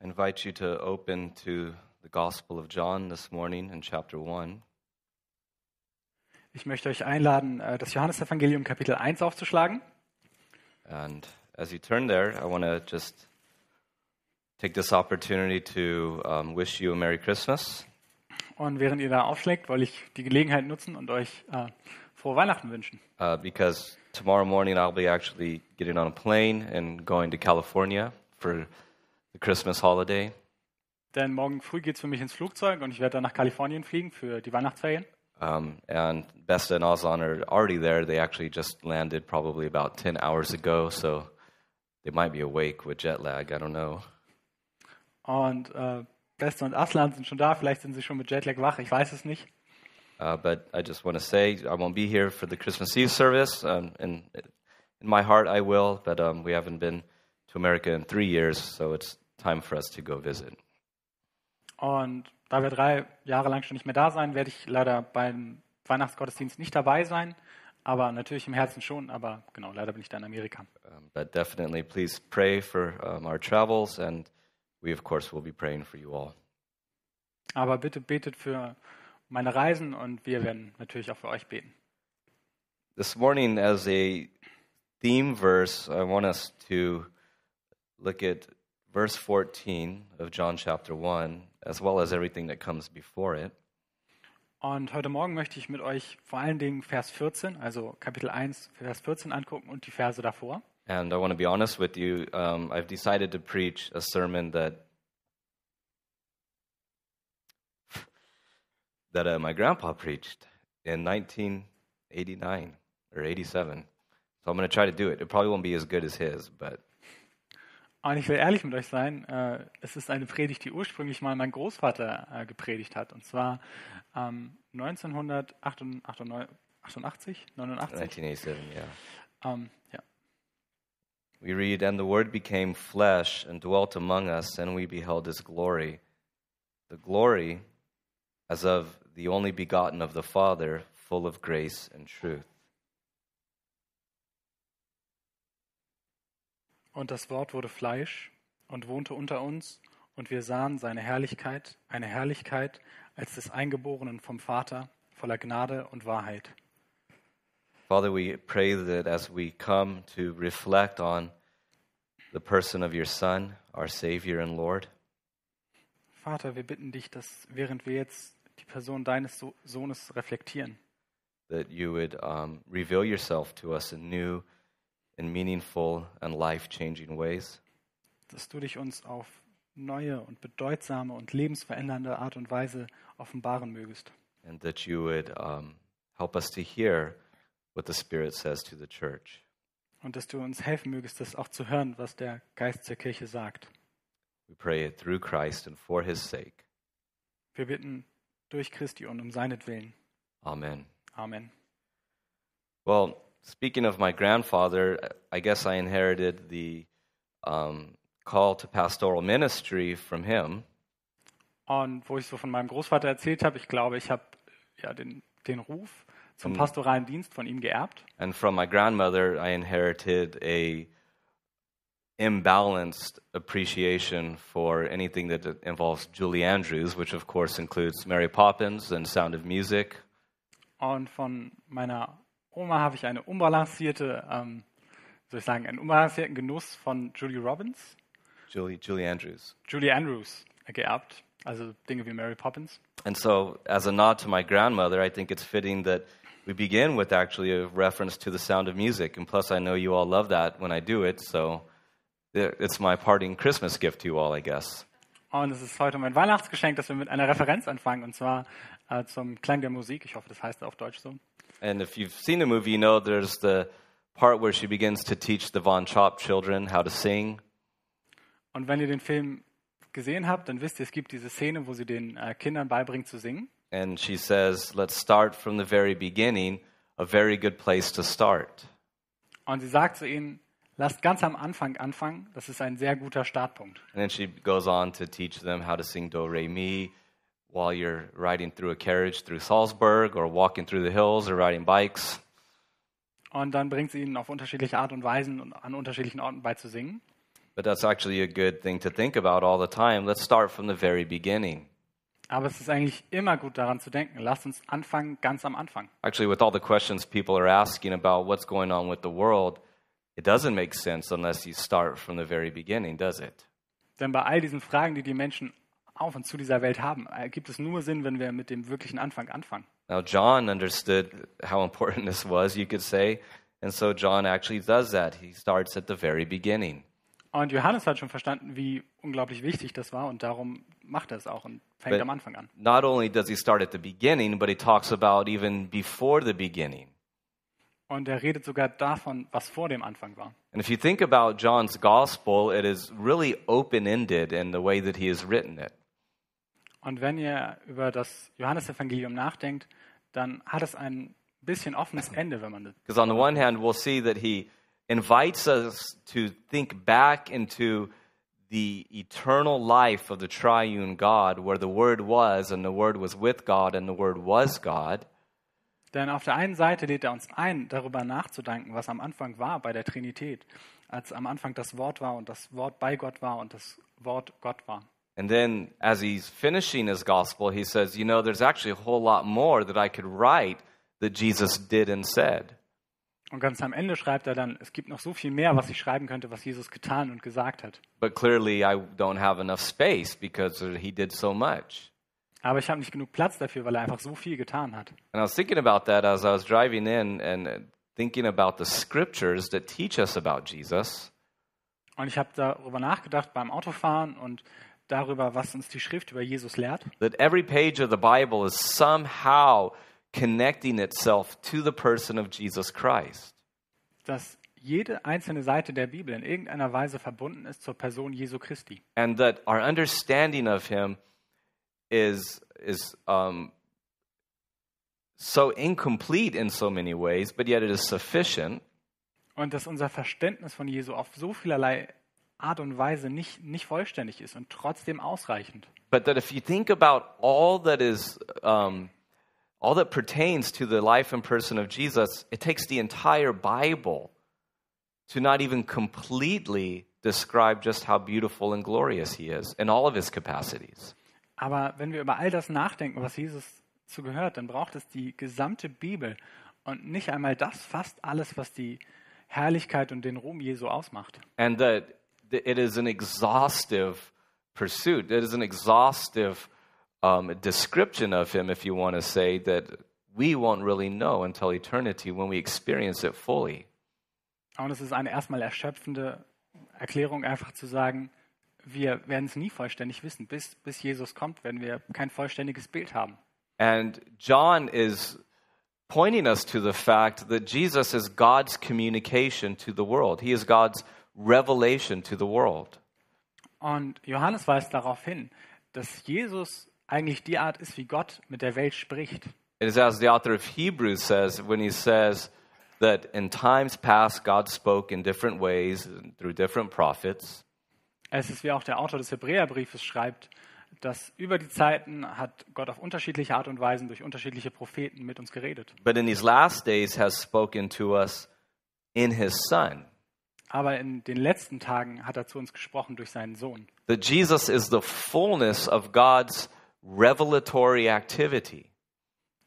I invite you to open to the Gospel of John this morning in chapter 1. Ich möchte euch einladen, äh, das Johannesevangelium Kapitel 1 aufzuschlagen. And as you turn there, I want to just take this opportunity to um, wish you a Merry Christmas. Und während ihr da aufschlägt, wollte ich die Gelegenheit nutzen und euch äh, frohe Weihnachten wünschen. Uh, because tomorrow morning I'll be actually getting on a plane and going to California for the Christmas holiday. Denn morgen früh geht es für mich ins Flugzeug und ich werde dann nach Kalifornien fliegen für die Weihnachtsferien. Um, and Besta and Ozan are already there. They actually just landed probably about 10 hours ago, so they might be awake with jet lag. I don't know. Und äh, Beste und Aslan sind schon da, vielleicht sind sie schon mit Jetlag wach, ich weiß es nicht. Uh, but I just want to say I won't be here for the Christmas Eve service. Um, in, in my heart, I will, but um, we haven't been to America in three years, so it's time for us to go visit. Und da wir drei Jahre lang schon nicht mehr da sein, werde ich leider beim Weihnachtsgottesdienst nicht dabei sein. Aber natürlich im Herzen schon, aber genau, leider bin ich da in Amerika. Um, but definitely, please pray for um, our travels, and we, of course, will be praying for you all. Aber bitte betet für meine Reisen und wir werden natürlich auch für euch beten. This morning, as a theme verse, I want us to look at verse 14 of John chapter 1, as well as everything that comes before it. Und heute Morgen möchte ich mit euch vor allen Dingen Vers 14, also Kapitel 1, Vers 14 angucken und die Verse davor. And I want to be honest with you, um, I've decided to preach a sermon that that uh, my grandpa preached in 1989 or 87. So I'm going to try to do it. It probably won't be as good as his, but Und ich will ehrlich mit euch sein, äh, es ist eine Predigt, die ursprünglich mal mein Großvater äh, gepredigt hat. Und zwar ähm, 1988, 89, 1987, yeah. ähm, ja. We read, And the Word became flesh and dwelt among us, and we beheld his glory. The glory as of the only begotten of the Father, full of grace and truth. Und das Wort wurde Fleisch und wohnte unter uns, und wir sahen seine Herrlichkeit, eine Herrlichkeit als des Eingeborenen vom Vater, voller Gnade und Wahrheit. Father, we pray that as we come to reflect on the person of your Son, our Savior and Lord, Vater, wir bitten dich, dass während wir jetzt die Person deines So- Sohnes reflektieren, that you would um, reveal yourself to us in meaningful and life changing ways. dass du dich uns auf neue und bedeutsame und lebensverändernde Art und Weise offenbaren mögest. and that you would um, help us to hear what the Spirit says to the church. Und dass du uns helfen mögest, das auch zu hören, was der Geist der Kirche sagt. We pray it through Christ and for his sake. Wir bitten durch Christi und um seinetwillen. Amen. Amen. Well, speaking of my grandfather, I guess I inherited the um, call to pastoral ministry from him. Und wo ich so von meinem Großvater erzählt habe, ich glaube, ich habe ja den, den Ruf zum Mhm. pastoralen Dienst von ihm geerbt. And from my grandmother, I inherited a imbalanced appreciation for anything that involves Julie Andrews, which of course includes Mary Poppins and Sound of Music. Und von meiner Oma habe ich eine unbalancierte, ähm, soll ich sagen, einen unbalancierten Genuss von Julie Robbins, Julie, Julie Andrews. Julie Andrews äh, geerbt. Also Dinge wie Mary Poppins. And so, as a nod to my grandmother, I think it's fitting that we begin with actually a reference to the sound of music. And plus, I know you all love that when I do it, so it's my parting Christmas gift to you all, I guess. Und es ist heute mein Weihnachtsgeschenk, dass wir mit einer Referenz anfangen, und zwar äh, zum Klang der Musik. Ich hoffe, das heißt auf Deutsch so. And if you've seen the movie, you know there's the part where she begins to teach the Von Trapp children how to sing. Und wenn ihr den Film gesehen habt, dann wisst ihr, es gibt diese Szene, wo sie den äh, Kindern beibringt zu singen. And she says, Let's start from the very beginning, a very good place to start. Und sie sagt zu ihnen, lasst ganz am Anfang anfangen. Das ist ein sehr guter Startpunkt. And then she goes on to teach them how to sing Do Re Mi while you're riding through a carriage through Salzburg or walking through the hills or riding bikes. Und dann bringt sie ihnen auf unterschiedliche Art und Weisen und an unterschiedlichen Orten bei zu singen. But that's actually a good thing to think about all the time. Let's start from the very beginning. Aber es ist eigentlich immer gut daran zu denken. Lasst uns anfangen ganz am Anfang. Actually, with all the questions people are asking about what's going on with the world, it doesn't make sense unless you start from the very beginning, does it? Denn bei all diesen Fragen, die die Menschen auf und zu dieser Welt haben, ergibt es nur Sinn, wenn wir mit dem wirklichen Anfang anfangen. Now, John understood how important this was, you could say, and so John actually does that. He starts at the very beginning. Und Johannes hat schon verstanden, wie unglaublich wichtig das war und darum macht er es auch und fängt But am Anfang an. not only does he start at the beginning, but he talks about even before the beginning. Und er redet sogar davon, was vor dem Anfang war. And if you think about John's gospel, it is really open ended in the way that he has written it. Und wenn ihr über das Johannesevangelium nachdenkt, dann hat es ein bisschen offenes Ende, wenn man das. Because on the one hand, we'll see that he invites us to think back into the eternal life of the triune God, where the Word was, and the Word was with God, and the Word was God. Denn auf der einen Seite lädt er uns ein, darüber nachzudenken, was am Anfang war bei der Trinität, als am Anfang das Wort war und das Wort bei Gott war und das Wort Gott war. And then as he's finishing his gospel, he says, You know, there's actually a whole lot more that I could write that Jesus did and said. Und ganz am Ende schreibt er dann, es gibt noch so viel mehr, was ich schreiben könnte, was Jesus getan und gesagt hat. But clearly, I don't have enough space because he did so much. Aber ich habe nicht genug Platz dafür, weil er einfach so viel getan hat. And I was thinking about that as I was driving in and uh, thinking about the scriptures that teach us about Jesus. Und ich habe darüber nachgedacht beim Autofahren und darüber, was uns die Schrift über Jesus lehrt. That every page of the Bible is somehow connecting itself to the person of Jesus Christ. dass jede einzelne Seite der Bibel in irgendeiner Weise verbunden ist zur Person Jesu Christi. And that our understanding of him is, is um, so incomplete in so many ways, but yet it is sufficient. Und dass unser Verständnis von Jesu auf so vielerlei Art und Weise nicht, nicht vollständig ist und trotzdem ausreichend. But that if you think about all that is, um, all that pertains to the life and person of Jesus, it takes the entire Bible to not even completely describe just how beautiful and glorious he is in all of his capacities. Aber wenn wir über all das nachdenken, was Jesus zu gehört, dann braucht es die gesamte Bibel und nicht einmal das, fast alles, was die Herrlichkeit und den Ruhm Jesu ausmacht. And that it is an exhaustive pursuit, it is an exhaustive um, description of him, if you want to say, that we won't really know until eternity when we experience it fully. Und es ist eine erstmal erschöpfende Erklärung, einfach zu sagen, wir werden es nie vollständig wissen. Bis, bis Jesus kommt, werden wir kein vollständiges Bild haben. And John is pointing us to the fact that Jesus is God's communication to the world. He is God's revelation to the world. Und Johannes weist darauf hin, dass Jesus eigentlich die Art ist, wie Gott mit der Welt spricht. It is as the author of Hebrews says when he says that in times past God spoke in different ways through different prophets. Es ist wie auch der Autor des Hebräerbriefes schreibt, dass über die Zeiten hat Gott auf unterschiedliche Art und Weisen durch unterschiedliche Propheten mit uns geredet. but in these last days has spoken to us in his son Aber in den letzten Tagen hat er zu uns gesprochen durch seinen Sohn. that jesus is the fullness of god's revelatory activity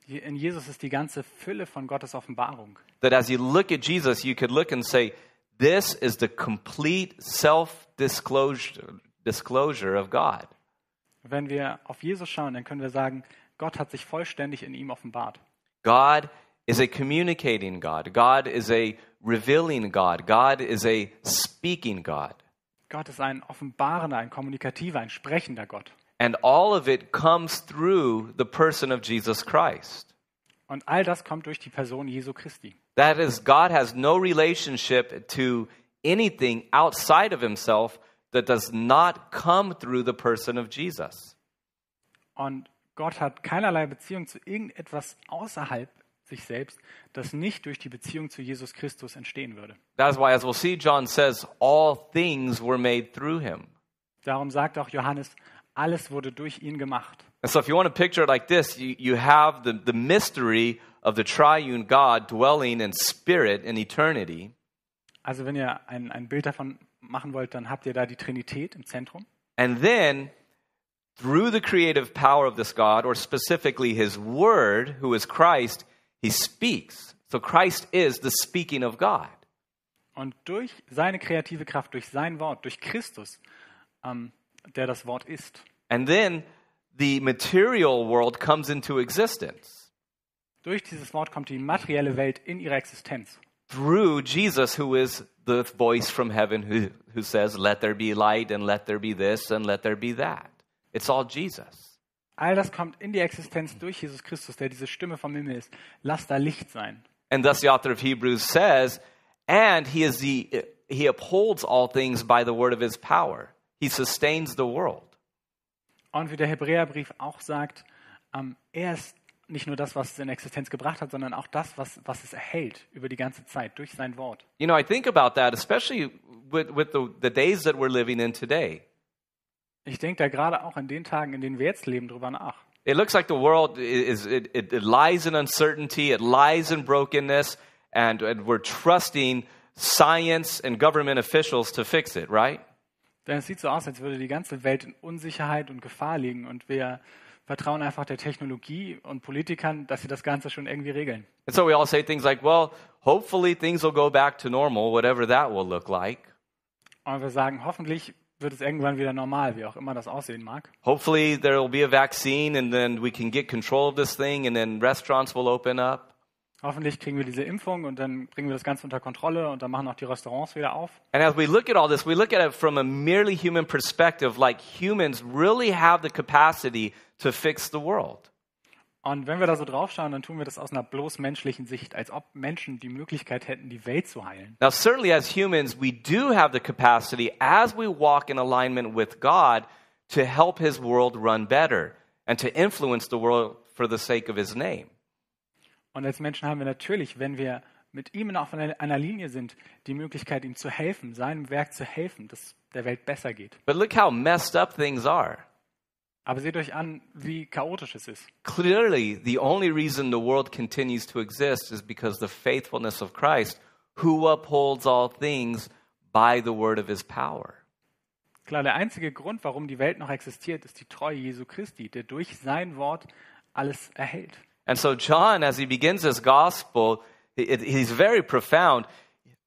In Jesus ist die ganze Fülle von Gottes Offenbarung. that as you look at jesus you could look and say this is the complete self-disclosure disclosure of god Wenn wir auf Jesus schauen, dann können wir sagen, Gott hat sich vollständig in ihm offenbart. god is a communicating god god is a revealing god god is a speaking god Gott ist ein offenbarender, ein kommunikativer, ein sprechender Gott. and all of it comes through the person of jesus christ Und all das kommt durch die Person Jesu Christi. That is, God has no relationship to anything outside of himself that does not come through the person of Jesus. Und Gott hat keinerlei Beziehung zu irgendetwas außerhalb sich selbst, das nicht durch die Beziehung zu Jesus Christus entstehen würde. That is why, as we'll see, John says, all things were made through him. Darum sagt auch Johannes, alles wurde durch ihn gemacht. And so, if you want to picture it like this, you, you have the, the mystery of the triune God dwelling in spirit in eternity. Also wenn ihr ein, ein Bild davon machen wollt, dann habt ihr da die Trinität im Zentrum. And then, through the creative power of this God, or specifically his word, who is Christ, he speaks. So Christ is the speaking of God. Und durch seine kreative Kraft, durch sein Wort, durch Christus, ähm, der das Wort ist. And then the material world comes into existence Durch dieses Wort kommt die materielle Welt in ihre Existenz. through Jesus, who is the voice from heaven who, who says, Let there be light, and let there be this, and let there be that. It's all Jesus. All das kommt in die Existenz durch Jesus Christus, der diese Stimme vom Himmel ist. Lass da Licht sein. And thus the author of Hebrews says, and he is the he upholds all things by the word of his power. He sustains the world. Und wie der Hebräerbrief auch sagt, ähm, er ist nicht nur das, was es in Existenz gebracht hat, sondern auch das, was, was es erhält über die ganze Zeit durch sein Wort. You know, I think about that, especially with, with the, the days that we're living in today. Ich denke da gerade auch an den Tagen, in denen wir jetzt leben, drüber nach. It looks like the world is it, it, it lies in uncertainty, it lies in brokenness, and, and we're trusting science and government officials to fix it, right? Denn es sieht so aus, als würde die ganze Welt in Unsicherheit und Gefahr liegen und wir vertrauen einfach der Technologie und Politikern, dass sie das Ganze schon irgendwie regeln. And so we all say things like, well, hopefully things will go back to normal, whatever that will look like. Und wir sagen, hoffentlich wird es irgendwann wieder normal, wie auch immer das aussehen mag. Hopefully there will be a vaccine and then we can get control of this thing and then restaurants will open up. Hoffentlich kriegen wir diese Impfung und dann bringen wir das Ganze unter Kontrolle und dann machen auch die Restaurants wieder auf. And as we look at all this, we look at it from a merely human perspective, like humans really have the capacity to fix the world. Und wenn wir da so draufschauen, dann tun wir das aus einer bloß menschlichen Sicht, als ob Menschen die Möglichkeit hätten, die Welt zu heilen. Now, certainly as humans, we do have the capacity as we walk in alignment with God to help His world run better and to influence the world for the sake of His name. Und als Menschen haben wir natürlich, wenn wir mit ihm auf einer einer Linie sind, die Möglichkeit, ihm zu helfen, seinem Werk zu helfen, dass der Welt besser geht. But look how messed up things are. Aber seht euch an, wie chaotisch es ist. Clearly, the only reason the world continues to exist is because the faithfulness of Christ, who upholds all things by the word of his power. Klar, der einzige Grund, warum die Welt noch existiert, ist die Treue Jesu Christi, der durch sein Wort alles erhält. And so, John, as he begins his gospel, he- he's very profound.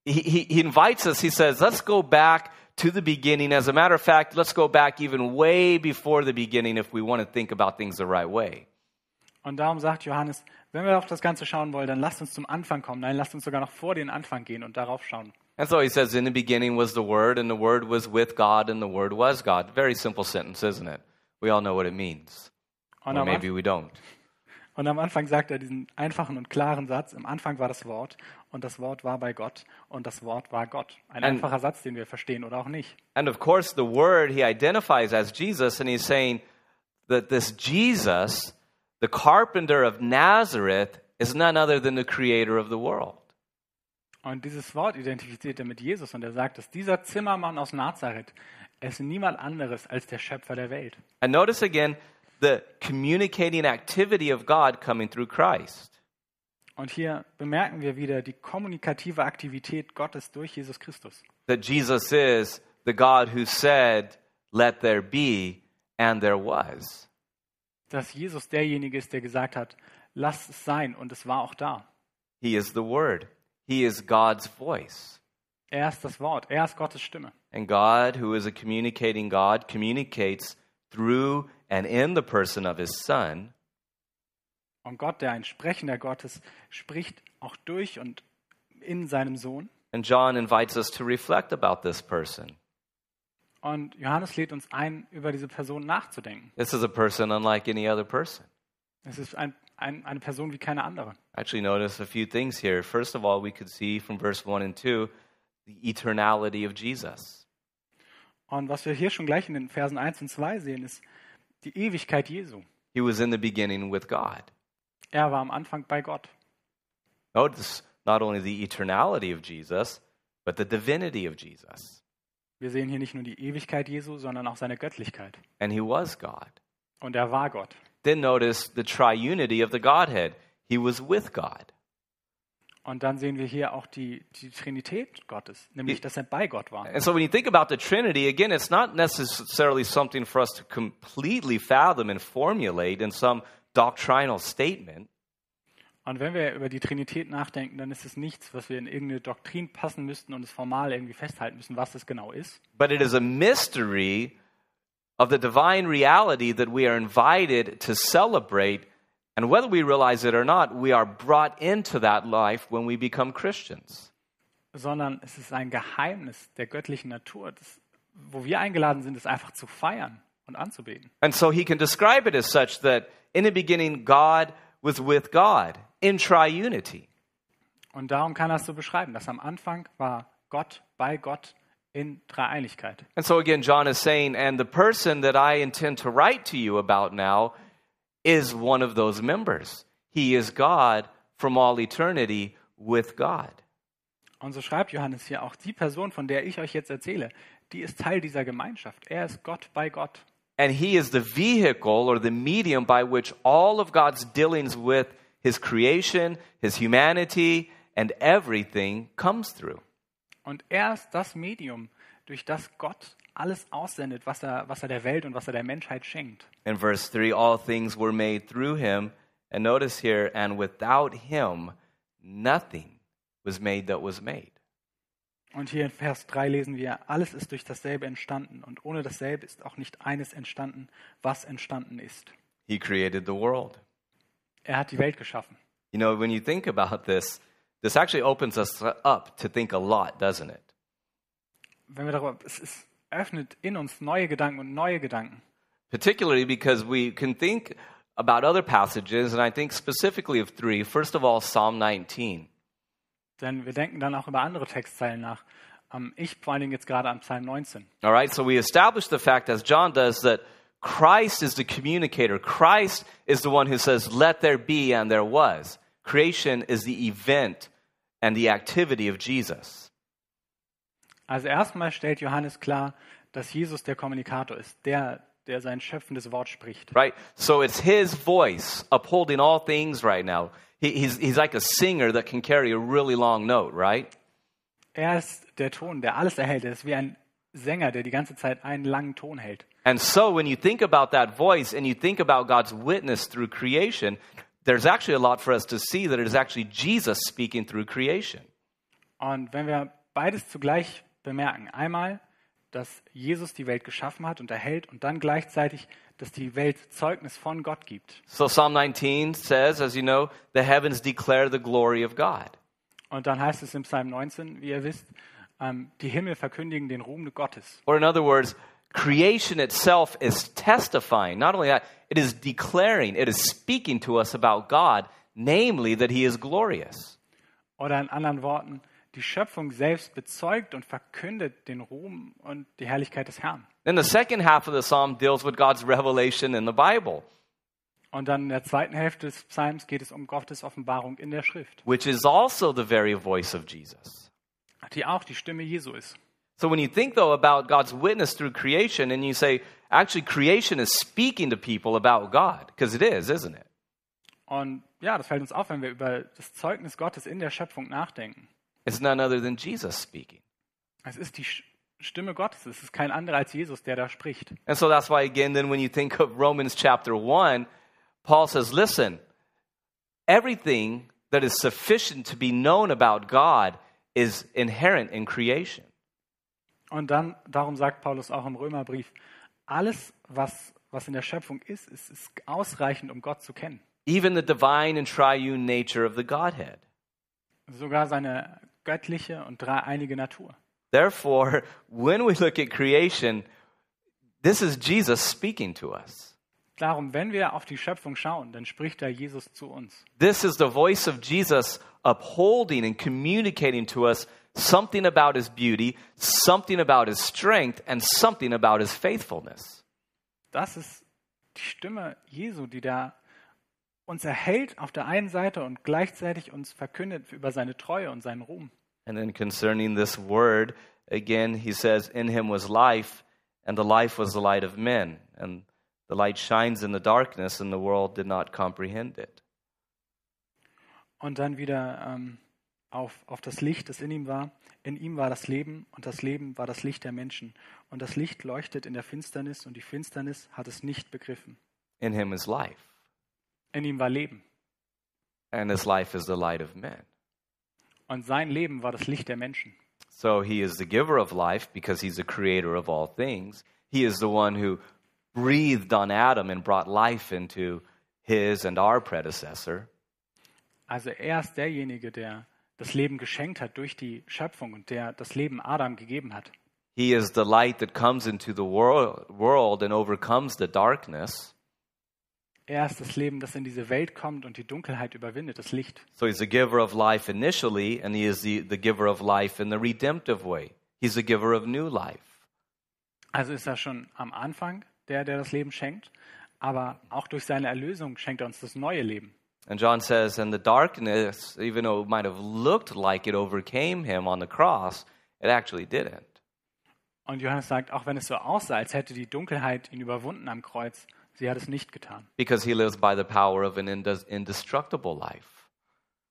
He, he, he invites us, he says, let's go back to the beginning. As a matter of fact, let's go back even way before the beginning if we want to think about things the right way. Und darum sagt Johannes, wenn wir auf das Ganze schauen wollen, dann lasst uns zum Anfang kommen. Nein, lasst uns sogar noch vor den Anfang gehen und darauf schauen. And so he says, In the beginning was the Word, and the Word was with God, and the Word was God. Very simple sentence, isn't it? We all know what it means. Und Or maybe we don't. und am Anfang sagt er diesen einfachen und klaren Satz, im Anfang war das Wort und das Wort war bei Gott und das Wort war Gott. Ein And- einfacher Satz, den wir verstehen oder auch nicht. And of course, the Word he identifies as Jesus, and he's saying that this Jesus, the carpenter of Nazareth, is none other than the creator of the world. Und dieses Wort identifiziert er mit Jesus und er sagt, dass dieser Zimmermann aus Nazareth ist niemand anderes als der Schöpfer der Welt. And notice again the communicating activity of God coming through Christ. Und hier bemerken wir wieder die kommunikative Aktivität Gottes durch Jesus Christus. That Jesus is the God who said, Let there be, and there was. Dass Jesus derjenige ist, der gesagt hat, lasst es sein und es war auch da. He is the Word. He is God's voice. Er ist das Wort, er ist Gottes Stimme. And God, who is a communicating God, communicates through and in the person of His Son. Und Gott, der ein sprechender Gott ist, spricht auch durch und in seinem Sohn. And John invites us to reflect about this person. Und Johannes lädt uns ein, über diese Person nachzudenken. This is a person unlike any other person. Es ist ein, ein, eine Person wie keine andere. Actually, notice a few things here. First of all, we could see from verse 1 and 2 the eternality of Jesus. Und was wir hier schon gleich in den Versen 1 und 2 sehen, ist die Ewigkeit Jesu. He was in the beginning with God. Er war am Anfang bei Gott. Notice not only the eternality of Jesus, but the divinity of Jesus. Wir sehen hier nicht nur die Ewigkeit Jesu, sondern auch seine Göttlichkeit. And he was God. Und er war Gott. Then notice the triunity of the Godhead. He was with God. Und dann sehen wir hier auch die, die Trinität Gottes, nämlich dass er bei Gott war. And so when you think about the Trinity, again, it's not necessarily something for us to completely fathom and formulate in some doctrinal statement. Und wenn wir über die Trinität nachdenken, dann ist es nichts, was wir in irgendeine Doktrin passen müssten und es formal irgendwie festhalten müssen, was es genau ist. But it is a mystery of the divine reality that we are invited to celebrate. And whether we realize it or not, we are brought into that life when we become Christians. Sondern es ist ein Geheimnis der göttlichen Natur, das, wo wir eingeladen sind, es einfach zu feiern und anzubeten. And so he can describe it as such that in the beginning, God was with God in triunity. Und darum kann er es so beschreiben, dass am Anfang war Gott bei Gott in Dreieinigkeit. And so again, John is saying, and the person that I intend to write to you about now is one of those members. He is God from all eternity with God. Und so schreibt Johannes hier auch die Person, von der ich euch jetzt erzähle, die ist Teil dieser Gemeinschaft. Er ist Gott bei Gott. And he is the vehicle or the medium by which all of God's dealings with his creation, his humanity, and everything comes through. Und er ist das Medium, durch das Gott alles aussendet, was er, was er der Welt und was er der Menschheit schenkt. In verse 3, all things were made through him. And notice here, and without him, nothing was made that was made. Und hier in Vers 3 lesen wir, alles ist durch dasselbe entstanden und ohne dasselbe ist auch nicht eines entstanden, was entstanden ist. He created the world. Er hat die Welt geschaffen. You know, when you think about this, this actually opens us up to think a lot, doesn't it? Wenn wir darüber, es, es öffnet in uns neue Gedanken und neue Gedanken. Particularly because we can think about other passages, and I think specifically of three. First of all, Psalm 19. Denn wir denken dann auch über andere Textzeilen nach. Ähm, ich vor allen Dingen jetzt gerade am Psalm 19. All right, so we establish the fact, as John does, that Christ is the communicator. Christ is the one who says, Let there be, and there was. Creation is the event and the activity of Jesus. Also erstmal stellt Johannes klar, dass Jesus der Kommunikator ist, der, der sein schöpfendes Wort spricht. Right? So it's his voice upholding all things right now. He, he's, he's like a singer that can carry a really long note, right? Er ist der Ton, der alles erhält. Er ist wie ein Sänger, der die ganze Zeit einen langen Ton hält. And so when you think about that voice and you think about God's witness through creation, there's actually a lot for us to see that it is actually Jesus speaking through creation. Und wenn wir beides zugleich bemerken, einmal, dass Jesus die Welt geschaffen hat und erhält und dann gleichzeitig, dass die Welt Zeugnis von Gott gibt. So Psalm 19 says, as you know, the heavens declare the glory of God. Und dann heißt es im Psalm 19, wie ihr wisst, ähm, die Himmel verkündigen den Ruhm Gottes. Or in other words, creation itself is testifying. Not only that, it is declaring, it is speaking to us about God, namely that he is glorious. Oder in anderen Worten, die Schöpfung selbst bezeugt und verkündet den Ruhm und die Herrlichkeit des Herrn. Then the second half of the psalm deals with God's revelation in the Bible, Und dann in der zweiten Hälfte des Psalms geht es um Gottes Offenbarung in der Schrift, which is also the very voice of Jesus. die auch die Stimme Jesu ist. So when you think though about God's witness through creation and you say, actually creation is speaking to people about God, because it is, isn't it? Und ja, das fällt uns auf, wenn wir über das Zeugnis Gottes in der Schöpfung nachdenken. It's none other than Jesus speaking. Es ist die Stimme Gottes, es ist kein anderer als Jesus, der da spricht. And so that's why, again, then when you think of Romans chapter 1, Paul says, listen, everything that is sufficient to be known about God is inherent in creation. Und dann, darum sagt Paulus auch im Römerbrief, alles, was, was in der Schöpfung ist, ist, ist ausreichend, um Gott zu kennen. Even the divine and triune nature of the Godhead. Sogar seine göttliche und dreieinige Natur. Therefore, when we look at creation, this is Jesus speaking to us. Darum, wenn wir auf die Schöpfung schauen, dann spricht da Jesus zu uns. This is the voice of Jesus upholding and communicating to us something about his beauty, something about his strength, and something about his faithfulness. Das ist die Stimme Jesu, die da uns erhält auf der einen Seite und gleichzeitig uns verkündet über seine Treue und seinen Ruhm. And then concerning this word, again, he says, In him was life, and the life was the light of men. And the light shines in the darkness, and the world did not comprehend it. Und dann wieder ähm, auf, auf das Licht, das in ihm war. In ihm war das Leben und das Leben war das Licht der Menschen. Und das Licht leuchtet in der Finsternis und die Finsternis hat es nicht begriffen. In him is life, In ihm war Leben and his life is the light of men. und sein Leben war das Licht der Menschen. So he is the giver of life because he's the creator of all things. He is the one who breathed on Adam and brought life into his and our predecessor. Also er ist derjenige, der das Leben geschenkt hat durch die Schöpfung und der das Leben Adam gegeben hat. He is the light that comes into the world, world and overcomes the darkness. Er ist das Leben, das in diese Welt kommt und die Dunkelheit überwindet, das Licht. So he's the giver of life initially, and he is the, the giver of life in the redemptive way. He's the giver of new life. Also ist er schon am Anfang der, der das Leben schenkt, aber auch durch seine Erlösung schenkt er uns das neue Leben. And John says, and the darkness, even though it might have looked like it overcame him on the cross, it actually didn't. Und Johannes sagt, auch wenn es so aussah, als hätte die Dunkelheit ihn überwunden am Kreuz, sie hat es nicht getan. Because he lives by the power of an indestructible life.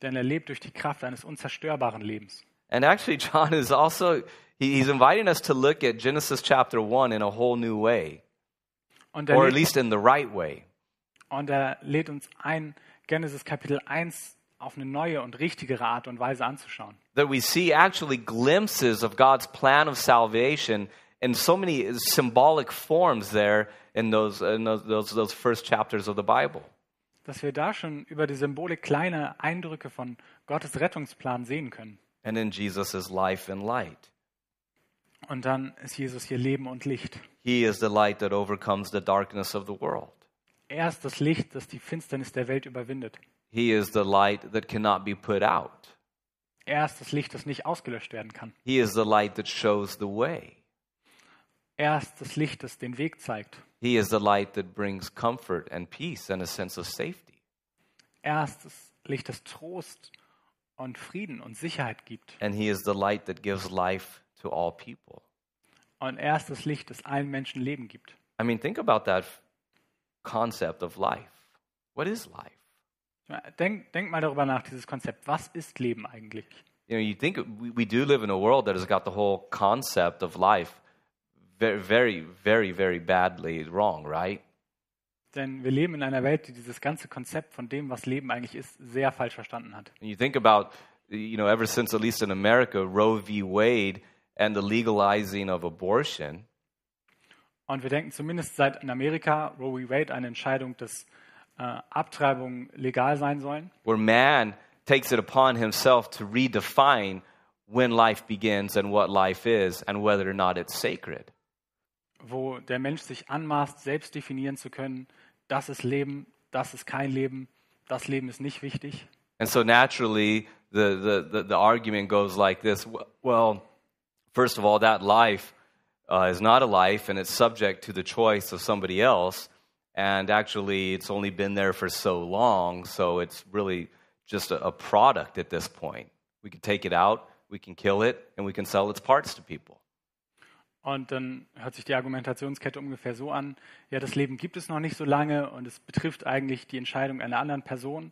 Denn er lebt durch die Kraft eines unzerstörbaren Lebens. And actually, John is also, he, he's inviting us to look at Genesis chapter 1 in a whole new way, er, or at least in the right way. und er lädt uns ein, Genesis Kapitel 1 auf eine neue und richtigere Art und Weise anzuschauen. That we see actually glimpses of God's plan of salvation in so many symbolic forms there in those, in those, those, those first chapters of the Bible. Dass wir da schon über die Symbolik kleine Eindrücke von Gottes Rettungsplan sehen können. And in Jesus' life and light. Und dann ist Jesus hier Leben und Licht. He is the light that overcomes the darkness of the world. Er ist das Licht, das die Finsternis der Welt überwindet. He is the light that cannot be put out. Er ist das Licht, das nicht ausgelöscht werden kann. He is the light that shows the way. Er ist das Licht, das den Weg zeigt. He is the light that brings comfort and peace and a sense of safety. Er ist das Licht, das Trost und Frieden und Sicherheit gibt. And He is the light that gives life to all people. Und er ist das Licht, das allen Menschen Leben gibt. I mean, think about that concept of life. What is life? Denk, denk mal darüber nach, dieses Konzept. Was ist Leben eigentlich? You know, you think we, we do live in a world that has got the whole concept of life very, very, very, very badly wrong, right? Denn wir leben in einer Welt, die dieses ganze Konzept von dem, was Leben eigentlich ist, sehr falsch verstanden hat. And you think about, you know, ever since, at least in America, Roe v. Wade and the legalizing of abortion, Und wir denken zumindest seit in Amerika Roe v. Wade eine Entscheidung, dass äh, Abtreibungen legal sein sollen, where man takes it upon himself to redefine when life begins and what life is and whether or not it's sacred. Wo der Mensch sich anmaßt, selbst definieren zu können, das ist Leben, das ist kein Leben, das Leben ist nicht wichtig. And so naturally, the, the, the, the argument goes like this well, first of all, that life uh, is not a life and it's subject to the choice of somebody else. And actually, it's only been there for so long, so it's really just a, a product at this point. We can take it out, we can kill it, and we can sell its parts to people. Und dann hört sich die Argumentationskette ungefähr so an, ja, das Leben gibt es noch nicht so lange und es betrifft eigentlich die Entscheidung einer anderen Person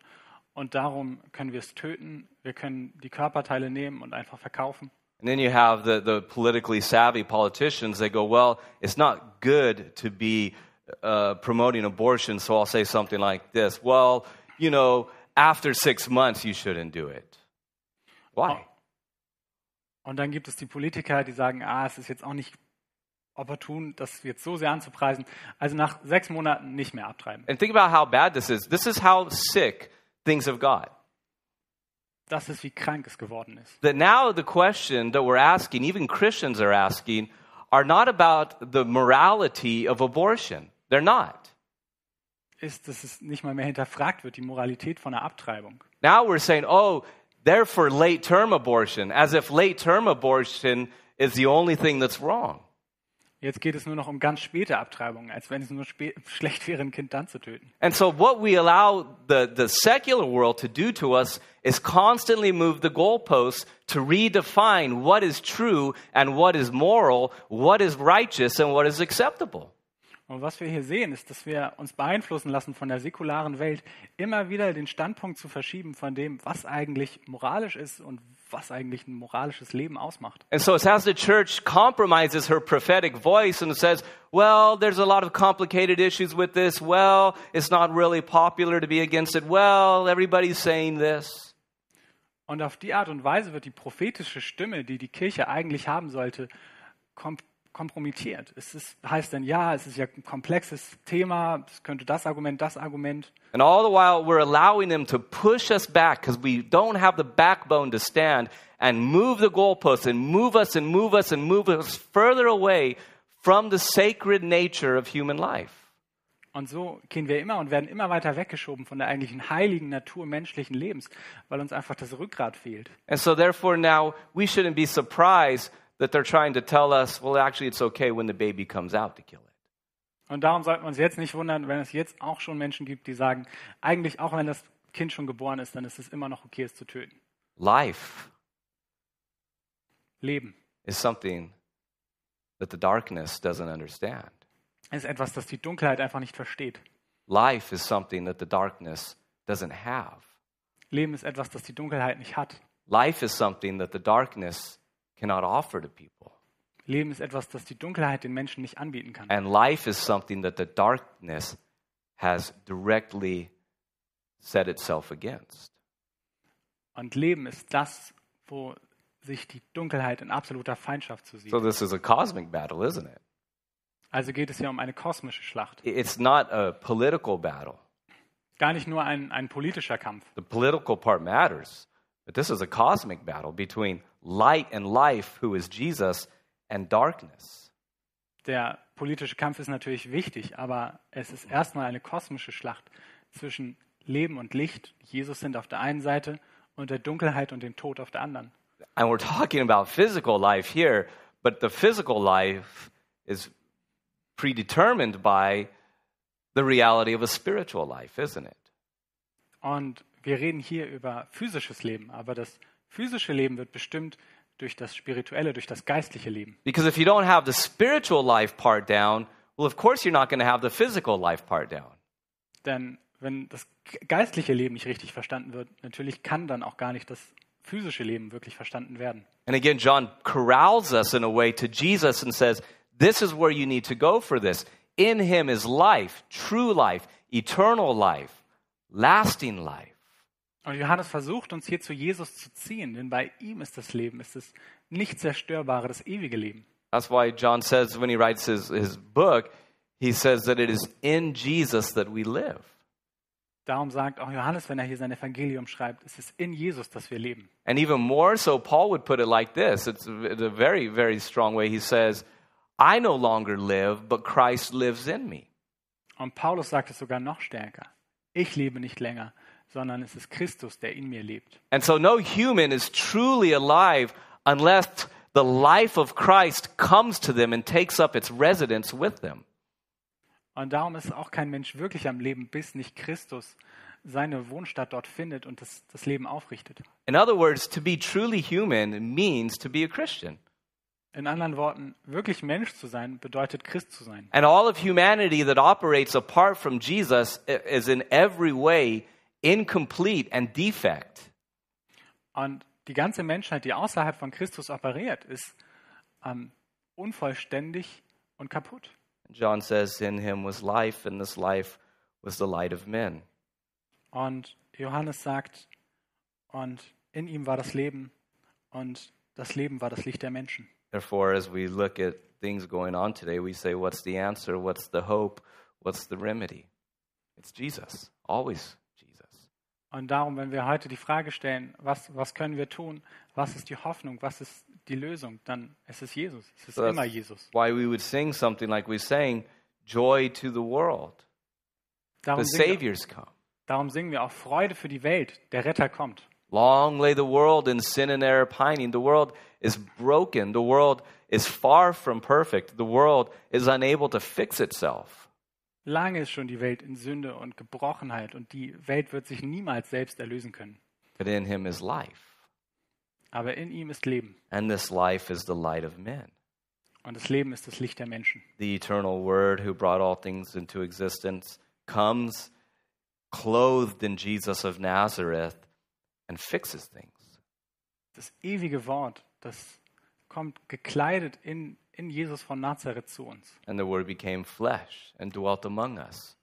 und darum können wir es töten, wir können die Körperteile nehmen und einfach verkaufen. And then you have the, the politically savvy politicians. They go, well, it's not good to be uh, promoting abortion, so I'll say something like this. Well, you know, after six months, you shouldn't do it. Why? Und dann gibt es die Politiker, die sagen, ah, es ist jetzt auch nicht opportun, das jetzt so sehr anzupreisen. Also nach sechs Monaten nicht mehr abtreiben. And think about how bad this is. This is how sick things have got. Das ist, wie krank es geworden ist. That now the question that we're asking, even Christians are asking, are not about the morality of abortion. They're not. Ist, dass es nicht mal mehr hinterfragt wird, die Moralität von der Abtreibung. Now we're saying, oh, they're for late term abortion, as if late term abortion is the only thing that's wrong. Jetzt geht es nur noch um ganz späte Abtreibungen, als wenn es nur schlecht wäre, ein Kind dann zu töten. And so, what we allow the, the secular world to do to us is constantly move the goalposts to redefine what is true and what is moral, what is righteous and what is acceptable. Und was wir hier sehen, ist, dass wir uns beeinflussen lassen von der säkularen Welt, immer wieder den Standpunkt zu verschieben von dem, was eigentlich moralisch ist und was eigentlich ein moralisches Leben ausmacht. And so it's as the church compromises her prophetic voice and says, well, there's a lot of complicated issues with this. Well, it's not really popular to be against it. Well, everybody's saying this. Und auf die Art und Weise wird die prophetische Stimme, die die Kirche eigentlich haben sollte, kom kompromittiert. Es ist, heißt dann, ja, es ist ja ein komplexes Thema, es könnte das Argument, das Argument. And all the while, we're allowing them to push us back because we don't have the backbone to stand and move the goalposts and move us and move us and move us further away from the sacred nature of human life. Und so gehen wir immer und werden immer weiter weggeschoben von der eigentlichen heiligen Natur menschlichen Lebens, weil uns einfach das Rückgrat fehlt. And so, therefore, now we shouldn't be surprised that they're trying to tell us, well, actually, it's okay when the baby comes out to kill it. Und darum sollten wir uns jetzt nicht wundern, wenn es jetzt auch schon Menschen gibt, die sagen, eigentlich auch wenn das Kind schon geboren ist, dann ist es immer noch okay, es zu töten. Life Leben is something that the darkness doesn't understand. ist etwas, das die Dunkelheit einfach nicht versteht. Life is something that the darkness doesn't have. Leben ist etwas, das die Dunkelheit nicht hat. Life is something that the darkness cannot offer to people. Leben ist etwas, das die Dunkelheit den Menschen nicht anbieten kann. And life is something that the darkness has directly set itself against. Und Leben ist das, wo sich die Dunkelheit in absoluter Feindschaft zu sieht. So this is a cosmic battle, isn't it? Also geht es hier um eine kosmische Schlacht. It's not a political battle. Gar nicht nur ein, ein politischer Kampf. The political part matters, but this is a cosmic battle between light and life, who is Jesus, and darkness. Der politische Kampf ist natürlich wichtig, aber es ist erstmal eine kosmische Schlacht zwischen Leben und Licht. Jesus sind auf der einen Seite und der Dunkelheit und dem Tod auf der anderen. And we're talking about physical life here, but the physical life is predetermined by the reality of a spiritual life, isn't it? Und wir reden hier über physisches Leben, aber das physische Leben wird bestimmt durch das spirituelle, durch das geistliche Leben. Because if you don't have the spiritual life part down, well, of course you're not going to have the physical life part down. Denn wenn das geistliche Leben nicht richtig verstanden wird, natürlich kann dann auch gar nicht das physische Leben wirklich verstanden werden. And again, John corrals us in a way to Jesus and says, This is where you need to go for this. In him is life, true life, eternal life, lasting life. Und Johannes versucht uns hier zu Jesus zu ziehen, denn bei ihm ist das Leben, ist das nicht zerstörbare, das ewige Leben. That's why John says when he writes his, his book, he says that it is in Jesus that we live. Darum sagt auch Johannes, wenn er hier sein Evangelium schreibt, es ist in Jesus, dass wir leben. And even more so, Paul would put it like this it's a, it's a very, very strong way. He says, I no longer live, but Christ lives in me. Und Paulus sagt es sogar noch stärker. Ich lebe nicht länger, sondern es ist Christus, der in mir lebt. And so no human is truly alive unless the life of Christ comes to them and takes up its residence with them. Und darum ist auch kein Mensch wirklich am Leben, bis nicht Christus seine Wohnstatt dort findet und das, das Leben aufrichtet. In other words, to be truly human means to be a Christian. In anderen Worten, wirklich Mensch zu sein, bedeutet Christ zu sein. And all of humanity that operates apart from Jesus is in every way incomplete and defect. Und die ganze Menschheit, die außerhalb von Christus operiert, ist ähm, unvollständig und kaputt. John says, In him was life, and this life was the light of men. Und Johannes sagt, und in ihm war das Leben und das Leben war das Licht der Menschen. Therefore, as we look at things going on today, we say, What's the answer? What's the hope? What's the remedy? It's Jesus, always. Und darum, wenn wir heute die Frage stellen, was, was können wir tun, was ist die Hoffnung, was ist die Lösung, dann es ist Jesus, es ist So immer Jesus. why we would sing something like we sang, Joy to the world. Darum The singen, wir, Savior's come. darum singen wir auch Freude für die Welt, der Retter kommt. Long lay the world in sin and error pining. The world is broken. The world is far from perfect. The world is unable to fix itself. Lange ist schon die Welt in Sünde und Gebrochenheit und die Welt wird sich niemals selbst erlösen können. But in him is life. Aber in ihm ist Leben. And this life is the light of men. Und das Leben ist das Licht der Menschen. The eternal Word who brought all things into existence comes clothed in Jesus of Nazareth and fixes things. Das ewige Wort, das kommt gekleidet in, in Jesus von Nazareth zu uns. And the Word became flesh and dwelt among us.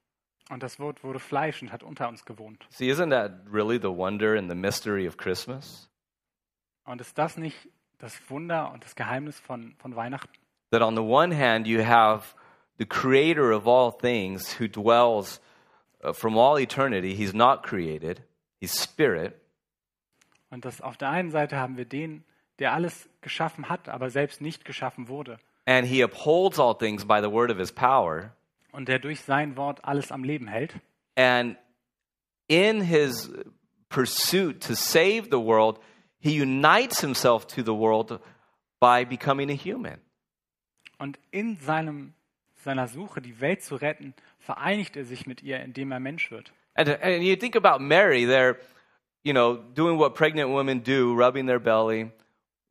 Und das Wort wurde Fleisch und hat unter uns gewohnt. See, isn't that really the wonder and the mystery of Christmas? Und ist das nicht das Wunder und das Geheimnis von, von Weihnachten? That on the one hand, you have the creator of all things who dwells uh, from all eternity. He's not created, he's spirit. Und dass auf der einen Seite haben wir den, der alles geschaffen hat, aber selbst nicht geschaffen wurde. And he upholds all things by the word of his power. Und der durch sein Wort alles am Leben hält. And in his pursuit to save the world, he unites himself to the world by becoming a human. Und in seinem, seiner Suche, die Welt zu retten, vereinigt er sich mit ihr, indem er Mensch wird. And, and you think about Mary, they're, you know, doing what pregnant women do, rubbing their belly,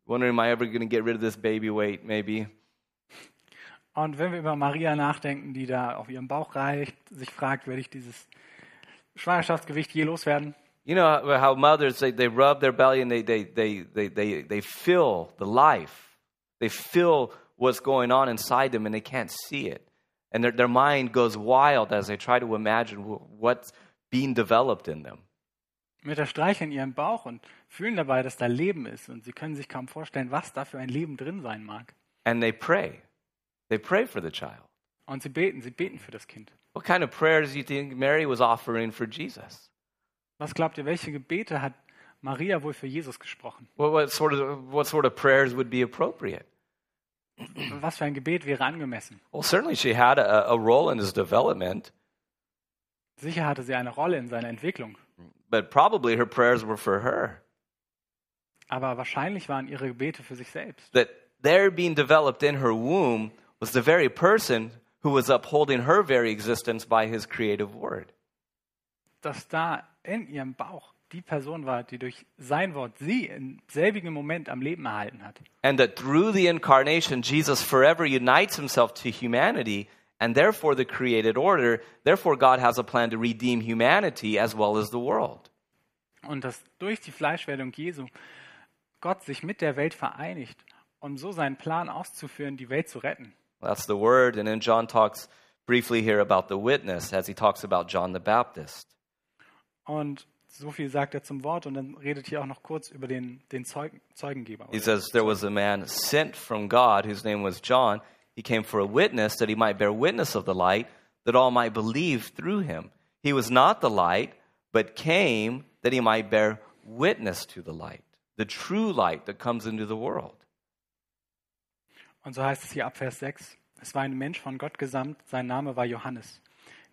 wondering, am I ever going to get rid of this baby weight, maybe? Und wenn wir über Maria nachdenken, die da auf ihrem Bauch reicht, sich fragt, werde ich dieses Schwangerschaftsgewicht je loswerden? You know how mothers, they, they rub their belly and they, they, they, they, they, they feel the life. They feel what's going on inside them and they can't see it. And their, their mind goes wild as they try to imagine what's being developed in them. Mütter streicheln ihren Bauch und fühlen dabei, dass da Leben ist. Und sie können sich kaum vorstellen, was da für ein Leben drin sein mag. And they pray. They pray for the child. Und sie beten, sie beten für das Kind. What kind of prayers do you think Mary was offering for Jesus? Was glaubt ihr, welche Gebete hat Maria wohl für Jesus gesprochen? What, what, sort of, what sort of prayers would be appropriate? Was für ein Gebet wäre angemessen? Well, certainly she had a, a role in his development, Sicher hatte sie eine Rolle in seiner Entwicklung. But probably her prayers were for her. Aber wahrscheinlich waren ihre Gebete für sich selbst. That there being developed in her womb was the very person who was upholding her very existence by his creative word. Dass da in ihrem Bauch die Person war, die durch sein Wort sie im selbigen Moment am Leben erhalten hat. And that through the incarnation, Jesus forever unites himself to humanity and therefore the created order. Therefore, God has a plan to redeem humanity as well as the world. Und dass durch die Fleischwerdung Jesu Gott sich mit der Welt vereinigt, um so seinen Plan auszuführen, die Welt zu retten. That's the word. And then John talks briefly here about the witness as he talks about John the Baptist. Und so viel sagt er zum Wort und dann redet hier auch noch kurz über den, den Zeugen, Zeugengeber. He says, There was a man sent from God whose name was John. He came for a witness that he might bear witness of the light, that all might believe through him. He was not the light, but came that he might bear witness to the light, the true light that comes into the world. Und so heißt es hier ab Vers 6. Es war ein Mensch von Gott gesandt, sein Name war Johannes.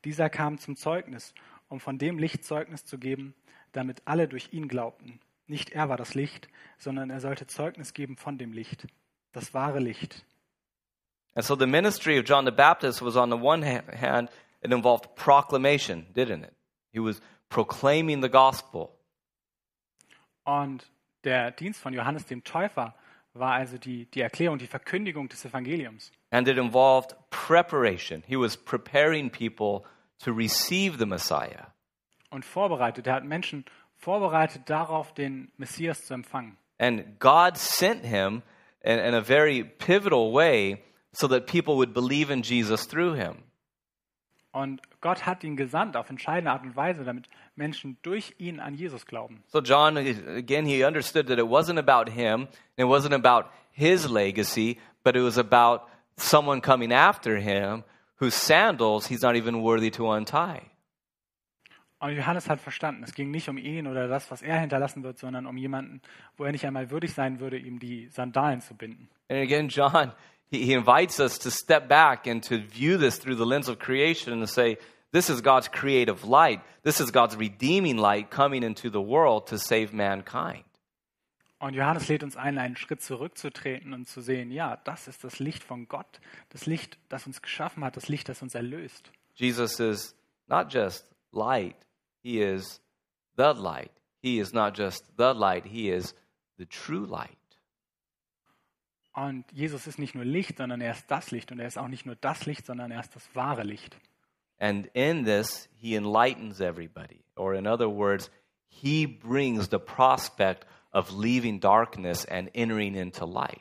Dieser kam zum Zeugnis, um von dem Licht Zeugnis zu geben, damit alle durch ihn glaubten. Nicht er war das Licht, sondern er sollte Zeugnis geben von dem Licht, das wahre Licht. And so the ministry of John the Baptist was on the one hand, it involved proclamation, didn't it? He was proclaiming the gospel. Und der Dienst von Johannes dem Täufer war also die, die Erklärung, die Verkündigung des Evangeliums. And it involved preparation. He was preparing people to receive the Messiah. Und vorbereitet, er hat Menschen vorbereitet darauf, den Messias zu empfangen. And God sent him in, in a very pivotal way so that people would believe in Jesus through him. Und Gott hat ihn gesandt auf entscheidende Art und Weise, damit Menschen durch ihn an Jesus glauben. So, John, again, he understood that it wasn't about him, it wasn't about his legacy, but it was about someone coming after him whose sandals he's not even worthy to untie. Und Johannes hat verstanden, es ging nicht um ihn oder das, was er hinterlassen wird, sondern um jemanden, wo er nicht einmal würdig sein würde, ihm die Sandalen zu binden. And again, John, he, he invites us to step back and to view this through the lens of creation and to say, this is God's creative light. This is God's redeeming light coming into the world to save mankind. Und Johannes lädt uns ein, einen Schritt zurückzutreten und zu sehen, ja, das ist das Licht von Gott, das Licht, das uns geschaffen hat, das Licht, das uns erlöst. Jesus is not just light, he is the light. He is not just the light, he is the true light. Und Jesus ist nicht nur Licht, sondern er ist das Licht. Und er ist auch nicht nur das Licht, sondern er ist das wahre Licht. And in this, he enlightens everybody. Or, in other words, he brings the prospect of leaving darkness and entering into light.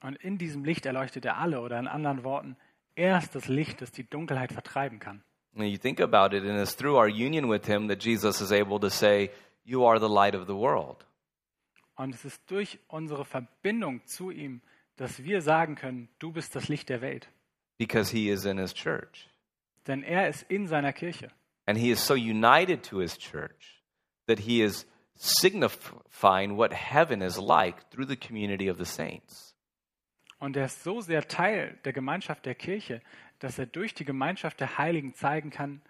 Und in diesem Licht erleuchtet er alle. Oder in anderen Worten, er ist das Licht, das die Dunkelheit vertreiben kann. When you think about it, and it's through our union with him that Jesus is able to say, You are the light of the world. Und es ist durch unsere Verbindung zu ihm, dass wir sagen können, du bist das Licht der Welt. Because he is in his church. Denn er ist in seiner Kirche. And he is so united to his church that he is signifying what heaven is like through the community of the saints. Und er ist so sehr Teil der Gemeinschaft der Kirche, dass er durch die Gemeinschaft der Heiligen zeigen kann,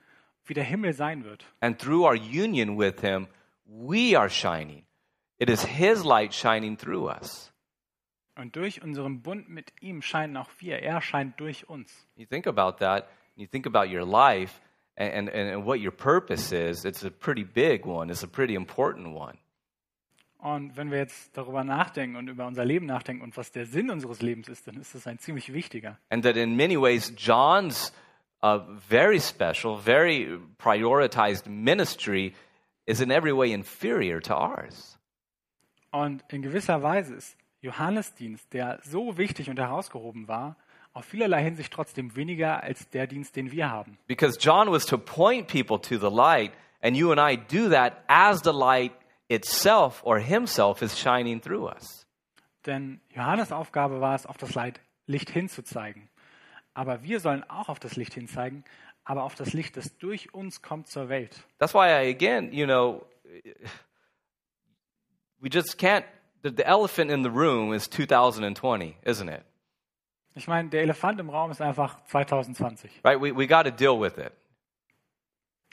wie der Himmel sein wird. And through our union with him, we are shining. It is his light shining through us. Und durch unseren Bund mit ihm scheinen auch wir. Er scheint durch uns. You think about that, you think about your life and, and, and what your purpose is, it's a pretty big one, it's a pretty important one. Und wenn wir jetzt darüber nachdenken und über unser Leben nachdenken und was der Sinn unseres Lebens ist, dann ist das ein ziemlich wichtiger. And that in many ways, John's uh, very special, very prioritized ministry is in every way inferior to ours. Und in gewisser Weise ist Johannesdienst, der so wichtig und herausgehoben war, auf vielerlei Hinsicht trotzdem weniger als der Dienst, den wir haben. Because John was to point people to the light, and you and I do that as the light itself or himself is shining through us. Denn Johannes Aufgabe war es, auf das Leid- Licht hinzuzeigen. Aber wir sollen auch auf das Licht hinzeigen, aber auf das Licht, das durch uns kommt zur Welt. That's why I, again, you know, we just can't, the, the elephant in the room is 2020, isn't it? Ich meine, der Elefant im Raum ist einfach 2020. Right? We, we got to deal with it.